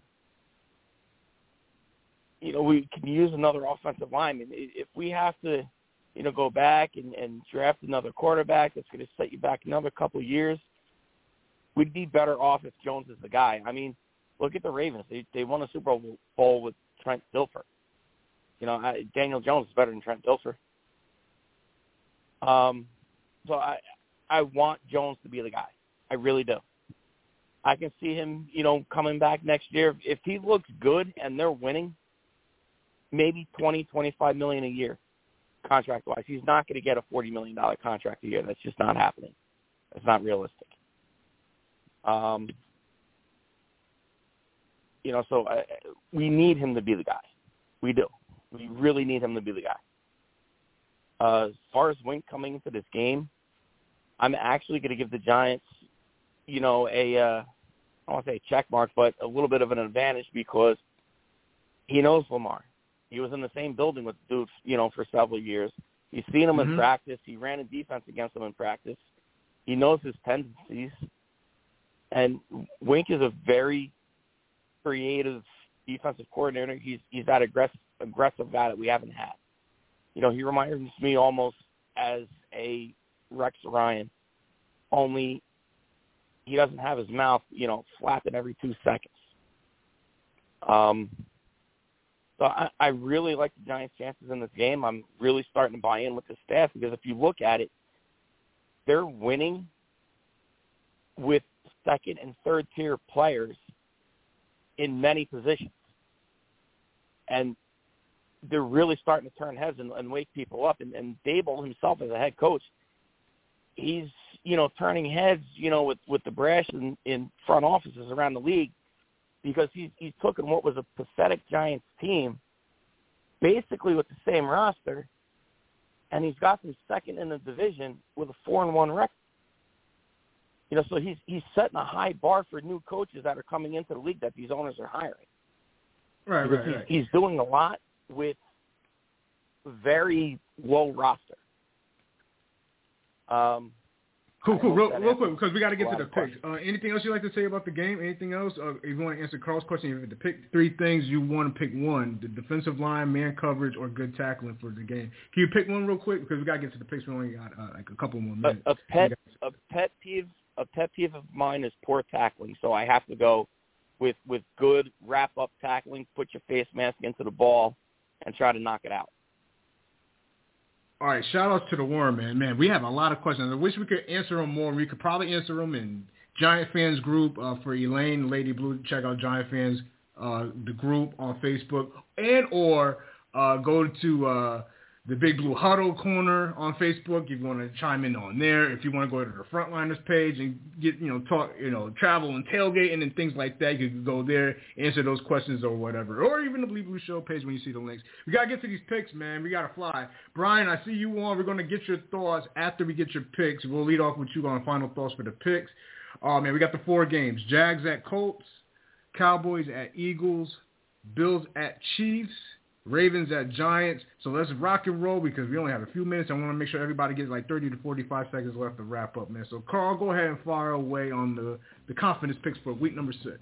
You know, we can use another offensive lineman. If we have to, you know, go back and, and draft another quarterback that's going to set you back another couple years, we'd be better off if Jones is the guy. I mean, look at the Ravens. They they won a Super Bowl with Trent Dilfer. You know, I, Daniel Jones is better than Trent Dilfer. Um, so I I want Jones to be the guy. I really do. I can see him, you know, coming back next year. If he looks good and they're winning, maybe twenty, twenty-five million a year, contract wise. He's not going to get a forty million dollar contract a year. That's just not happening. It's not realistic. Um, you know, so I, we need him to be the guy. We do. We really need him to be the guy. Uh, as far as Wink coming into this game, I'm actually going to give the Giants, you know, a uh, I don't want to say a check mark, but a little bit of an advantage because he knows Lamar. He was in the same building with Dukes, you know, for several years. He's seen him mm-hmm. in practice. He ran a defense against him in practice. He knows his tendencies. And Wink is a very creative defensive coordinator. He's he's that aggressive aggressive guy that we haven't had. You know, he reminds me almost as a Rex Ryan, only he doesn't have his mouth, you know, flapping every two seconds. Um, so I, I really like the Giants' chances in this game. I'm really starting to buy in with the staff because if you look at it, they're winning with second and third tier players in many positions. And they're really starting to turn heads and, and wake people up. And, and Daboll himself, as a head coach, he's you know turning heads, you know, with with the brass in, in front offices around the league because he's he's taken what was a pathetic Giants team, basically with the same roster, and he's got them second in the division with a four and one record. You know, so he's he's setting a high bar for new coaches that are coming into the league that these owners are hiring. Right, right, right. He's, he's doing a lot with very low roster. Um, cool, cool. Real, real quick, because we got to get to the picks. Uh, anything else you'd like to say about the game? Anything else? Uh, if you want to answer Carl's question, if you to pick three things, you want to pick one: the defensive line, man coverage, or good tackling for the game. Can you pick one real quick? Because we got to get to the picks. We only got uh, like a couple more minutes. A, a pet, a pet peeve, a pet peeve of mine is poor tackling. So I have to go with with good wrap up tackling. Put your face mask into the ball and try to knock it out. All right, shout outs to the Worm, man. Man, we have a lot of questions. I wish we could answer them more. We could probably answer them in Giant Fans group uh, for Elaine, Lady Blue. Check out Giant Fans, uh, the group on Facebook, and or uh, go to uh, the Big Blue Huddle corner on Facebook. If you want to chime in on there, if you want to go to the Frontliners page and get you know talk you know travel and tailgating and things like that, you can go there, answer those questions or whatever, or even the Bleed Blue Show page when you see the links. We gotta get to these picks, man. We gotta fly. Brian, I see you on. We're gonna get your thoughts after we get your picks. We'll lead off with you on final thoughts for the picks. Oh man, we got the four games: Jags at Colts, Cowboys at Eagles, Bills at Chiefs. Ravens at Giants. So let's rock and roll because we only have a few minutes. I want to make sure everybody gets like 30 to 45 seconds left to wrap up, man. So Carl, go ahead and fire away on the, the confidence picks for week number six.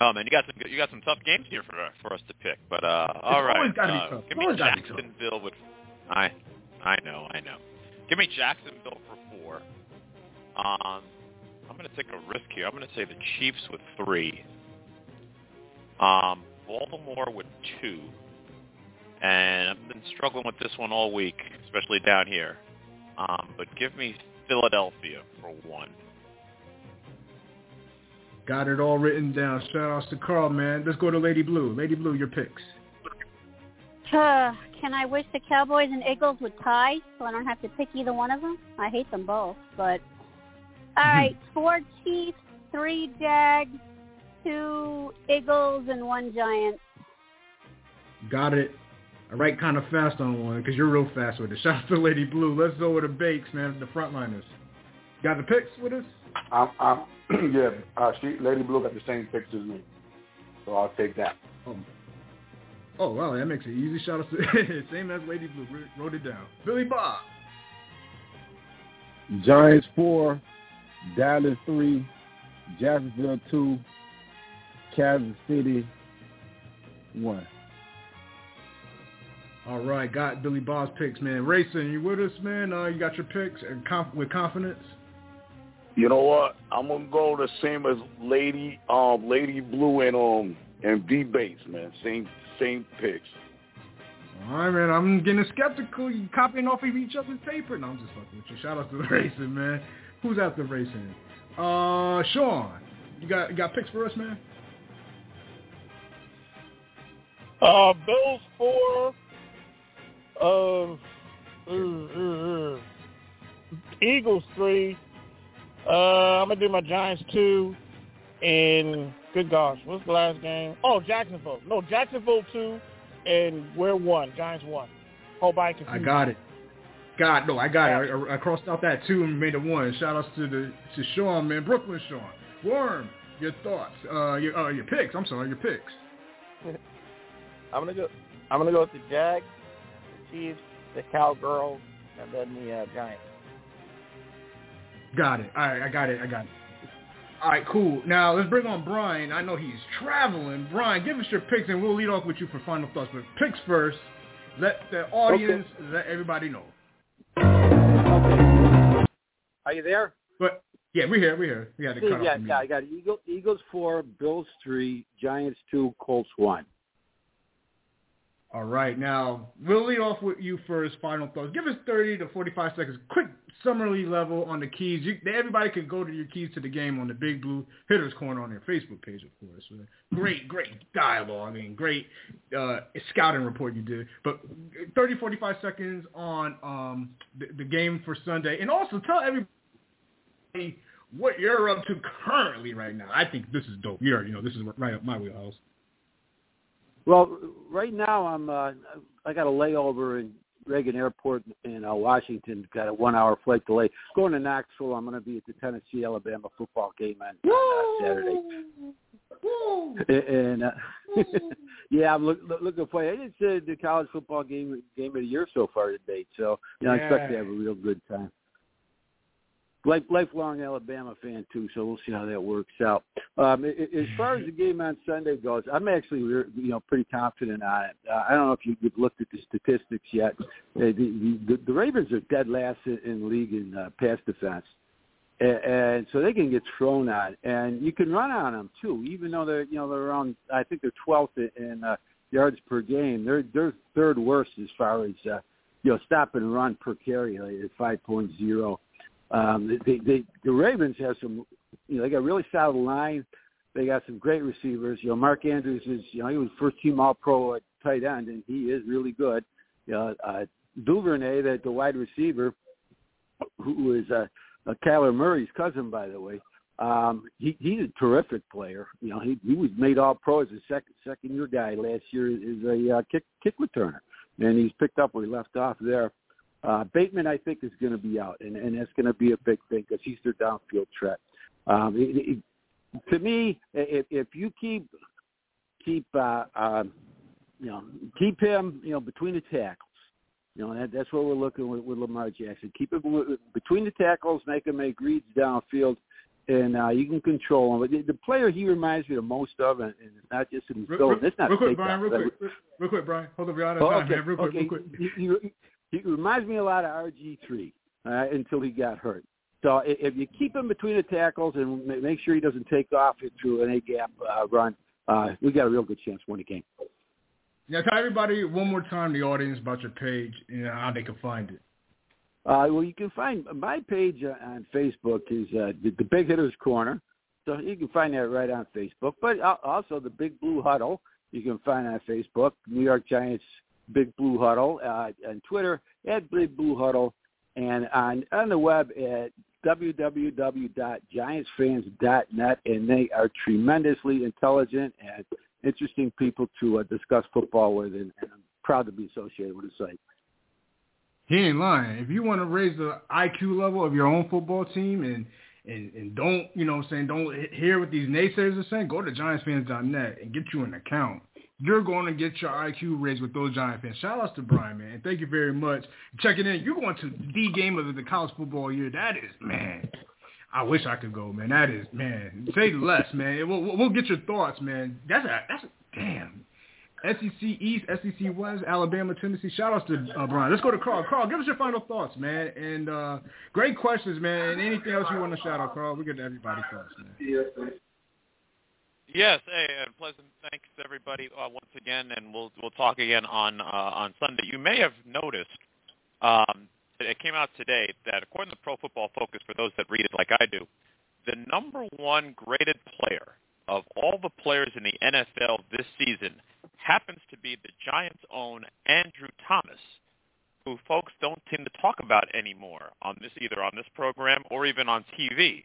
Oh man, you got some you got some tough games here for for us to pick. But uh, all right, uh, give me Jacksonville with I I know I know. Give me Jacksonville for four. Um, I'm going to take a risk here. I'm going to say the Chiefs with three. Um, Baltimore with two. And I've been struggling with this one all week, especially down here. Um, but give me Philadelphia for one. Got it all written down. Shout outs to Carl, man. Let's go to Lady Blue. Lady Blue, your picks. Uh, can I wish the Cowboys and Eagles would tie so I don't have to pick either one of them? I hate them both, but all right, four Chiefs, three Jags, two Eagles and one Giant. Got it. I write kind of fast on one because you're real fast with it. Shout out to Lady Blue. Let's go with the Bakes, man. The frontliners. Got the picks with us? I'm, I'm yeah. Uh, she, Lady Blue got the same picks as me, so I'll take that. Oh, oh wow, that makes it easy. Shout out to same as Lady Blue. Wrote it down. Billy Bob. Giants four, Dallas three, Jacksonville two, Kansas City one. All right, got Billy Bob's picks, man. Racing, you with us, man? Uh, you got your picks and conf- with confidence. You know what? I'm gonna go the same as Lady, um, Lady Blue and um and V Bates, man. Same same picks. All right, man. I'm getting skeptical. You copying off of each other's paper? No, I'm just fucking with you. Shout out to the racing, man. Who's out the racing? Uh, Sean, you got you got picks for us, man? Uh, Bills four. Um, uh, uh, uh, Eagles three. Uh, I'm gonna do my Giants two. And good gosh, what's the last game? Oh, Jacksonville. No, Jacksonville two, and we're one. Giants one. Hope I can. I got it. God, no, I got it. I, I, crossed out that two and made it one. Shout outs to the to Sean, man, Brooklyn Sean, Worm. Your thoughts, uh, your uh, your picks. I'm sorry, your picks. I'm gonna go. I'm gonna go with the Jags, the Chiefs, the Cowgirls, and then the uh, Giants. Got it. All right, I got it. I got it. All right, cool. Now let's bring on Brian. I know he's traveling. Brian, give us your picks, and we'll lead off with you for final thoughts. But picks first. Let the audience, okay. let everybody know. Are you there? But yeah, we're here. We're here. We had to cut yeah, off. Yeah, I got Eagle, Eagles four, Bills three, Giants two, Colts one. All right, now we'll lead off with you first. Final thoughts. Give us 30 to 45 seconds. Quick summary level on the keys. You, everybody can go to your keys to the game on the Big Blue Hitters Corner on their Facebook page, of course. Great, great dialogue. I mean, great uh, scouting report you did. But 30, 45 seconds on um, the, the game for Sunday, and also tell everybody what you're up to currently right now. I think this is dope. You know this is right up my wheelhouse. Well, right now I'm uh, I got a layover in Reagan Airport in uh, Washington. Got a one-hour flight delay. Going to Knoxville. I'm going to be at the Tennessee Alabama football game on, on uh, Saturday. and uh, yeah, I'm look, look, looking for it. It's uh, the college football game game of the year so far to date. So you know, yeah. I expect to have a real good time life, lifelong Alabama fan too, so we'll see how that works out. Um, as far as the game on Sunday goes, I'm actually you know pretty confident on it. Uh, I don't know if you, have looked at the statistics yet. Uh, the, the, the Ravens are dead last in, in league in uh, pass defense. And, and so they can get thrown on, and you can run on them too. Even though they're, you know, they're around, I think they're 12th in uh, yards per game. They're they're third worst as far as uh, you know stop and run per carry at 5.0. Um, they, they, the Ravens have some, you know, they got a really solid line. They got some great receivers. You know, Mark Andrews is, you know, he was first team All Pro at tight end, and he is really good. You know, uh, Duvernay, the, the wide receiver, who is uh, uh, Kyler Murray's cousin, by the way. Um, he, he's a terrific player. You know, he, he was made All Pro as a second second year guy last year as a uh, kick kick returner, and he's picked up where he left off there. Uh, Bateman, I think, is going to be out, and, and that's going to be a big thing because he's their downfield threat. Um, it, it, to me, if, if you keep keep uh, uh, you know keep him you know between the tackles, you know that, that's what we're looking with, with Lamar Jackson. Keep him between the tackles, make him make reads downfield, and uh, you can control him. But the, the player he reminds me the most of, and, and it's not just in his building. It's not real quick, Brian. Real quick, real, real quick, Brian. Hold on, Brian. Oh, okay. Man. Real quick, okay. real quick. He, he, he reminds me a lot of RG3 uh, until he got hurt. So if you keep him between the tackles and make sure he doesn't take off into an A-gap uh, run, uh, we got a real good chance to win the game. Now, tell everybody one more time, the audience, about your page and how they can find it. Uh, well, you can find my page on Facebook is uh, the, the Big Hitters Corner. So you can find that right on Facebook. But also the Big Blue Huddle you can find on Facebook. New York Giants Big Blue Huddle uh, on Twitter at Big Blue Huddle, and on on the web at www.giantsfans.net. And they are tremendously intelligent and interesting people to uh, discuss football with, and, and I'm proud to be associated with the site. He ain't lying. If you want to raise the IQ level of your own football team and and, and don't, you know what I'm saying, don't hear what these naysayers are saying, go to giantsfans.net and get you an account you're going to get your IQ raised with those Giant fans. Shout out to Brian, man. Thank you very much. Checking in. You're going to the game of the college football year. That is, man. I wish I could go, man. That is, man. Say less, man. We'll, we'll get your thoughts, man. That's a, that's a, damn. SEC East, SEC West, Alabama, Tennessee. Shout out to uh, Brian. Let's go to Carl. Carl, give us your final thoughts, man. And uh, great questions, man. And anything else you want to shout out, Carl? We get to everybody's thoughts, man. Yes, hey, and pleasant thanks everybody uh, once again, and we'll we'll talk again on uh, on Sunday. You may have noticed um, it came out today that according to Pro Football Focus, for those that read it like I do, the number one graded player of all the players in the NFL this season happens to be the Giants' own Andrew Thomas, who folks don't tend to talk about anymore on this either on this program or even on TV,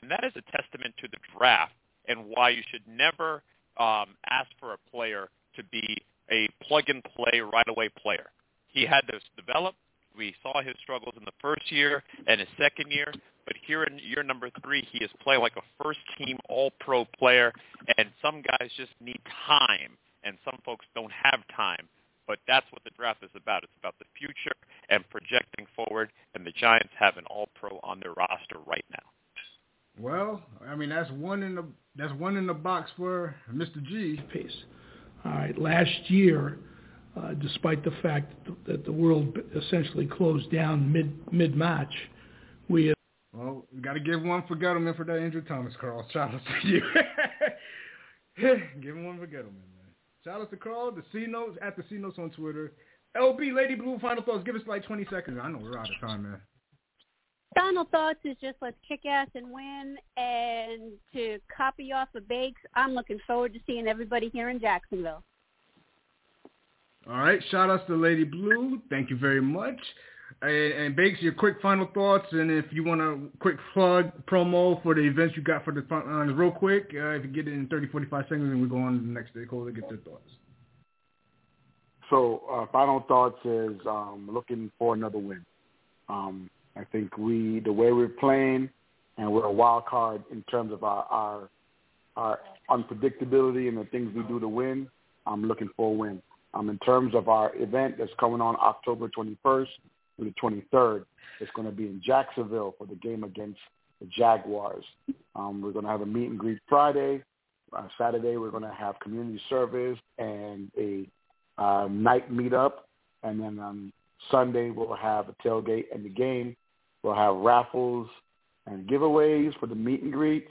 and that is a testament to the draft and why you should never um, ask for a player to be a plug-and-play right-away player. He had to develop. We saw his struggles in the first year and his second year, but here in year number three, he is playing like a first-team All-Pro player, and some guys just need time, and some folks don't have time. But that's what the draft is about. It's about the future and projecting forward, and the Giants have an All-Pro on their roster right now. Well, I mean that's one in the that's one in the box for Mr. G. Pace. All right. Last year, uh, despite the fact that the world essentially closed down mid mid March, we. Had well, we got to give one for Gettleman for that Andrew Thomas, Carl. Shout out to you. give him one for Gettleman, man. Shout out to Carl, the C Notes, at the C Notes on Twitter. LB, Lady Blue, final thoughts. Give us like 20 seconds. I know we're out of time, man. Final thoughts is just let's kick ass and win. And to copy off of Bakes, I'm looking forward to seeing everybody here in Jacksonville. All right. Shout outs to Lady Blue. Thank you very much. And, and Bakes, your quick final thoughts, and if you want a quick plug promo for the events you got for the front lines, real quick, uh, if you get it in 30, 45 seconds, and we go on to the next stakeholder, to get their thoughts. So, uh, final thoughts is um, looking for another win. Um, I think we, the way we're playing, and we're a wild card in terms of our our, our unpredictability and the things we do to win. I'm looking for a win. Um, in terms of our event that's coming on October 21st, to the 23rd. It's going to be in Jacksonville for the game against the Jaguars. Um, we're going to have a meet and greet Friday. Uh, Saturday we're going to have community service and a uh, night meetup, and then on Sunday we'll have a tailgate and the game. We'll have raffles and giveaways for the meet and greets.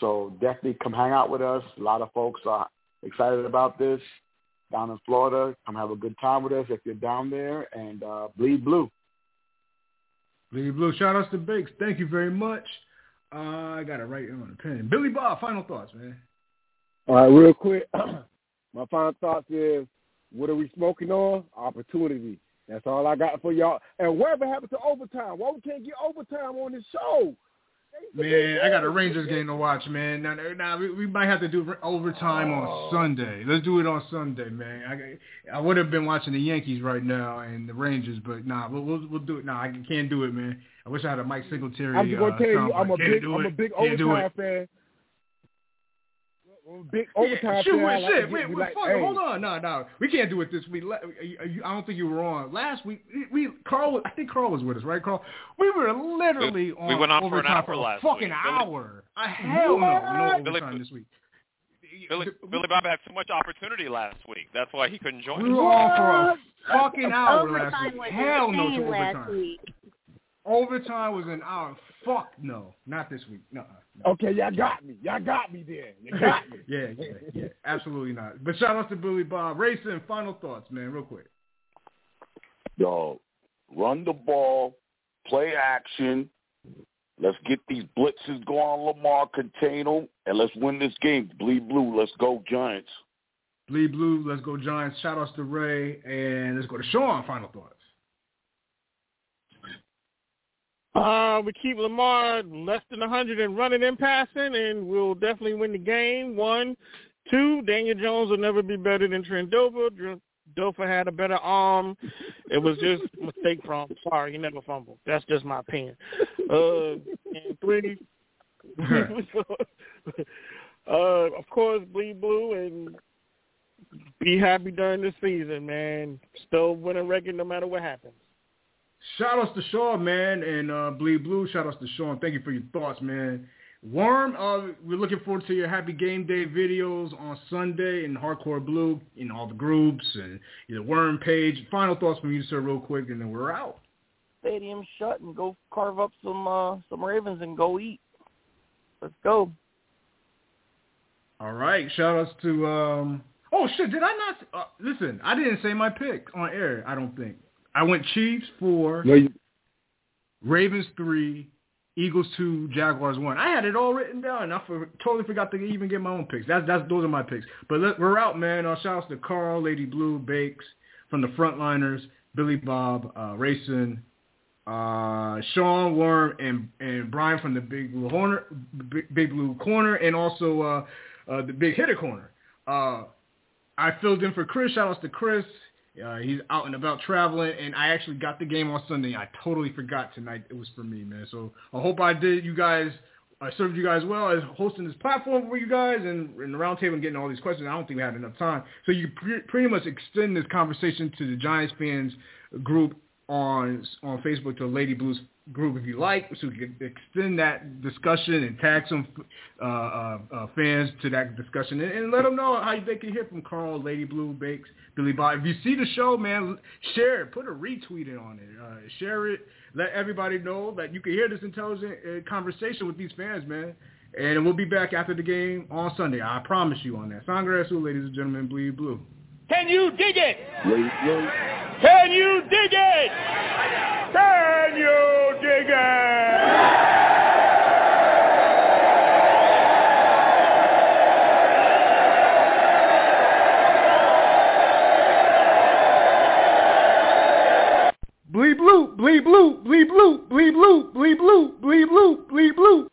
So definitely come hang out with us. A lot of folks are excited about this down in Florida. Come have a good time with us if you're down there and uh, bleed blue. Bleed blue. Shout outs to Bakes. Thank you very much. Uh, I got it right here on the pen. Billy Bob, final thoughts, man. All right, real quick. My final thoughts is, what are we smoking on? Opportunity. That's all I got for y'all. And whatever happened to overtime? Why we can't get overtime on this show? Man, I got a Rangers game to watch, man. Now, now we, we might have to do overtime on oh. Sunday. Let's do it on Sunday, man. I, I would have been watching the Yankees right now and the Rangers, but nah, we'll we'll, we'll do it. Nah, I can't do it, man. I wish I had a Mike Singletary. I'm gonna uh, tell you, I'm a big, I'm a big overtime fan big overtime. Yeah, shoot, wait, like shit, wait, wait like, fuck, hey. hold on, no, no, we can't do it this week. I don't think you were on last week. We Carl, I think Carl was with us, right, Carl? We were literally we, on. We went on for an hour for a last fucking week. hour. I hell no, no Billy, overtime this week. Billy, Billy Bob had so much opportunity last week. That's why he couldn't join we were on for a fucking hour overtime last week. Was Hell no to last overtime. Week. Overtime was an hour. Fuck no, not this week. No. No. Okay, y'all got me. Y'all got me there. You got me. yeah, yeah, yeah. Absolutely not. But shout out to Billy Bob. Racing, final thoughts, man, real quick. Yo, run the ball, play action. Let's get these blitzes going Lamar, contain them, and let's win this game. Bleed blue. Let's go Giants. Bleed blue. Let's go Giants. Shout outs to Ray, and let's go to Sean. Final thoughts. Uh, we keep Lamar less than 100 and running and passing, and we'll definitely win the game. One. Two, Daniel Jones will never be better than Trent Dilfer. Dilfer had a better arm. It was just mistake from Sorry, he never fumbled. That's just my opinion. Uh, and three, uh, of course, bleed blue and be happy during the season, man. Still winning record no matter what happens. Shout outs to Sean, man, and uh, Bleed Blue. Shout outs to Sean. Thank you for your thoughts, man. Worm, uh, we're looking forward to your Happy Game Day videos on Sunday in Hardcore Blue in all the groups and the Worm page. Final thoughts from you, sir, real quick, and then we're out. Stadium shut and go carve up some uh, some Ravens and go eat. Let's go. All right. Shout outs to. Um, oh shit! Did I not? Uh, listen, I didn't say my pick on air. I don't think. I went Chiefs four, no, you... Ravens three, Eagles two, Jaguars one. I had it all written down. I for, totally forgot to even get my own picks. That's that's those are my picks. But let, we're out, man. Uh, shout outs to Carl, Lady Blue, Bakes from the Frontliners, Billy Bob, uh, Racing, uh, Sean Worm, and and Brian from the Big Blue Corner, Big, Big Blue Corner, and also uh, uh, the Big Hitter Corner. Uh, I filled in for Chris. Shout outs to Chris. Uh, he's out and about traveling, and I actually got the game on Sunday. I totally forgot tonight it was for me, man. So I hope I did you guys, I served you guys well as hosting this platform for you guys and in the roundtable and getting all these questions. I don't think we had enough time. So you pre- pretty much extend this conversation to the Giants fans group on on Facebook to Lady Blues group if you like, so we can extend that discussion and tag some uh, uh, uh, fans to that discussion and, and, let them know how they can hear from Carl, Lady Blue, Bakes, Billy Bob. If you see the show, man, share it, put a retweet it on it, uh, share it, let everybody know that you can hear this intelligent uh, conversation with these fans, man. And we'll be back after the game on Sunday. I promise you on that. Sangre Azul, ladies and gentlemen, bleed blue. Can you dig it? Bleed blue. Can you dig it? Can you dig it? Bleed blue, bleed blue, bleed blue, bleed blue, bleed blue, bleed blue, bleed blue.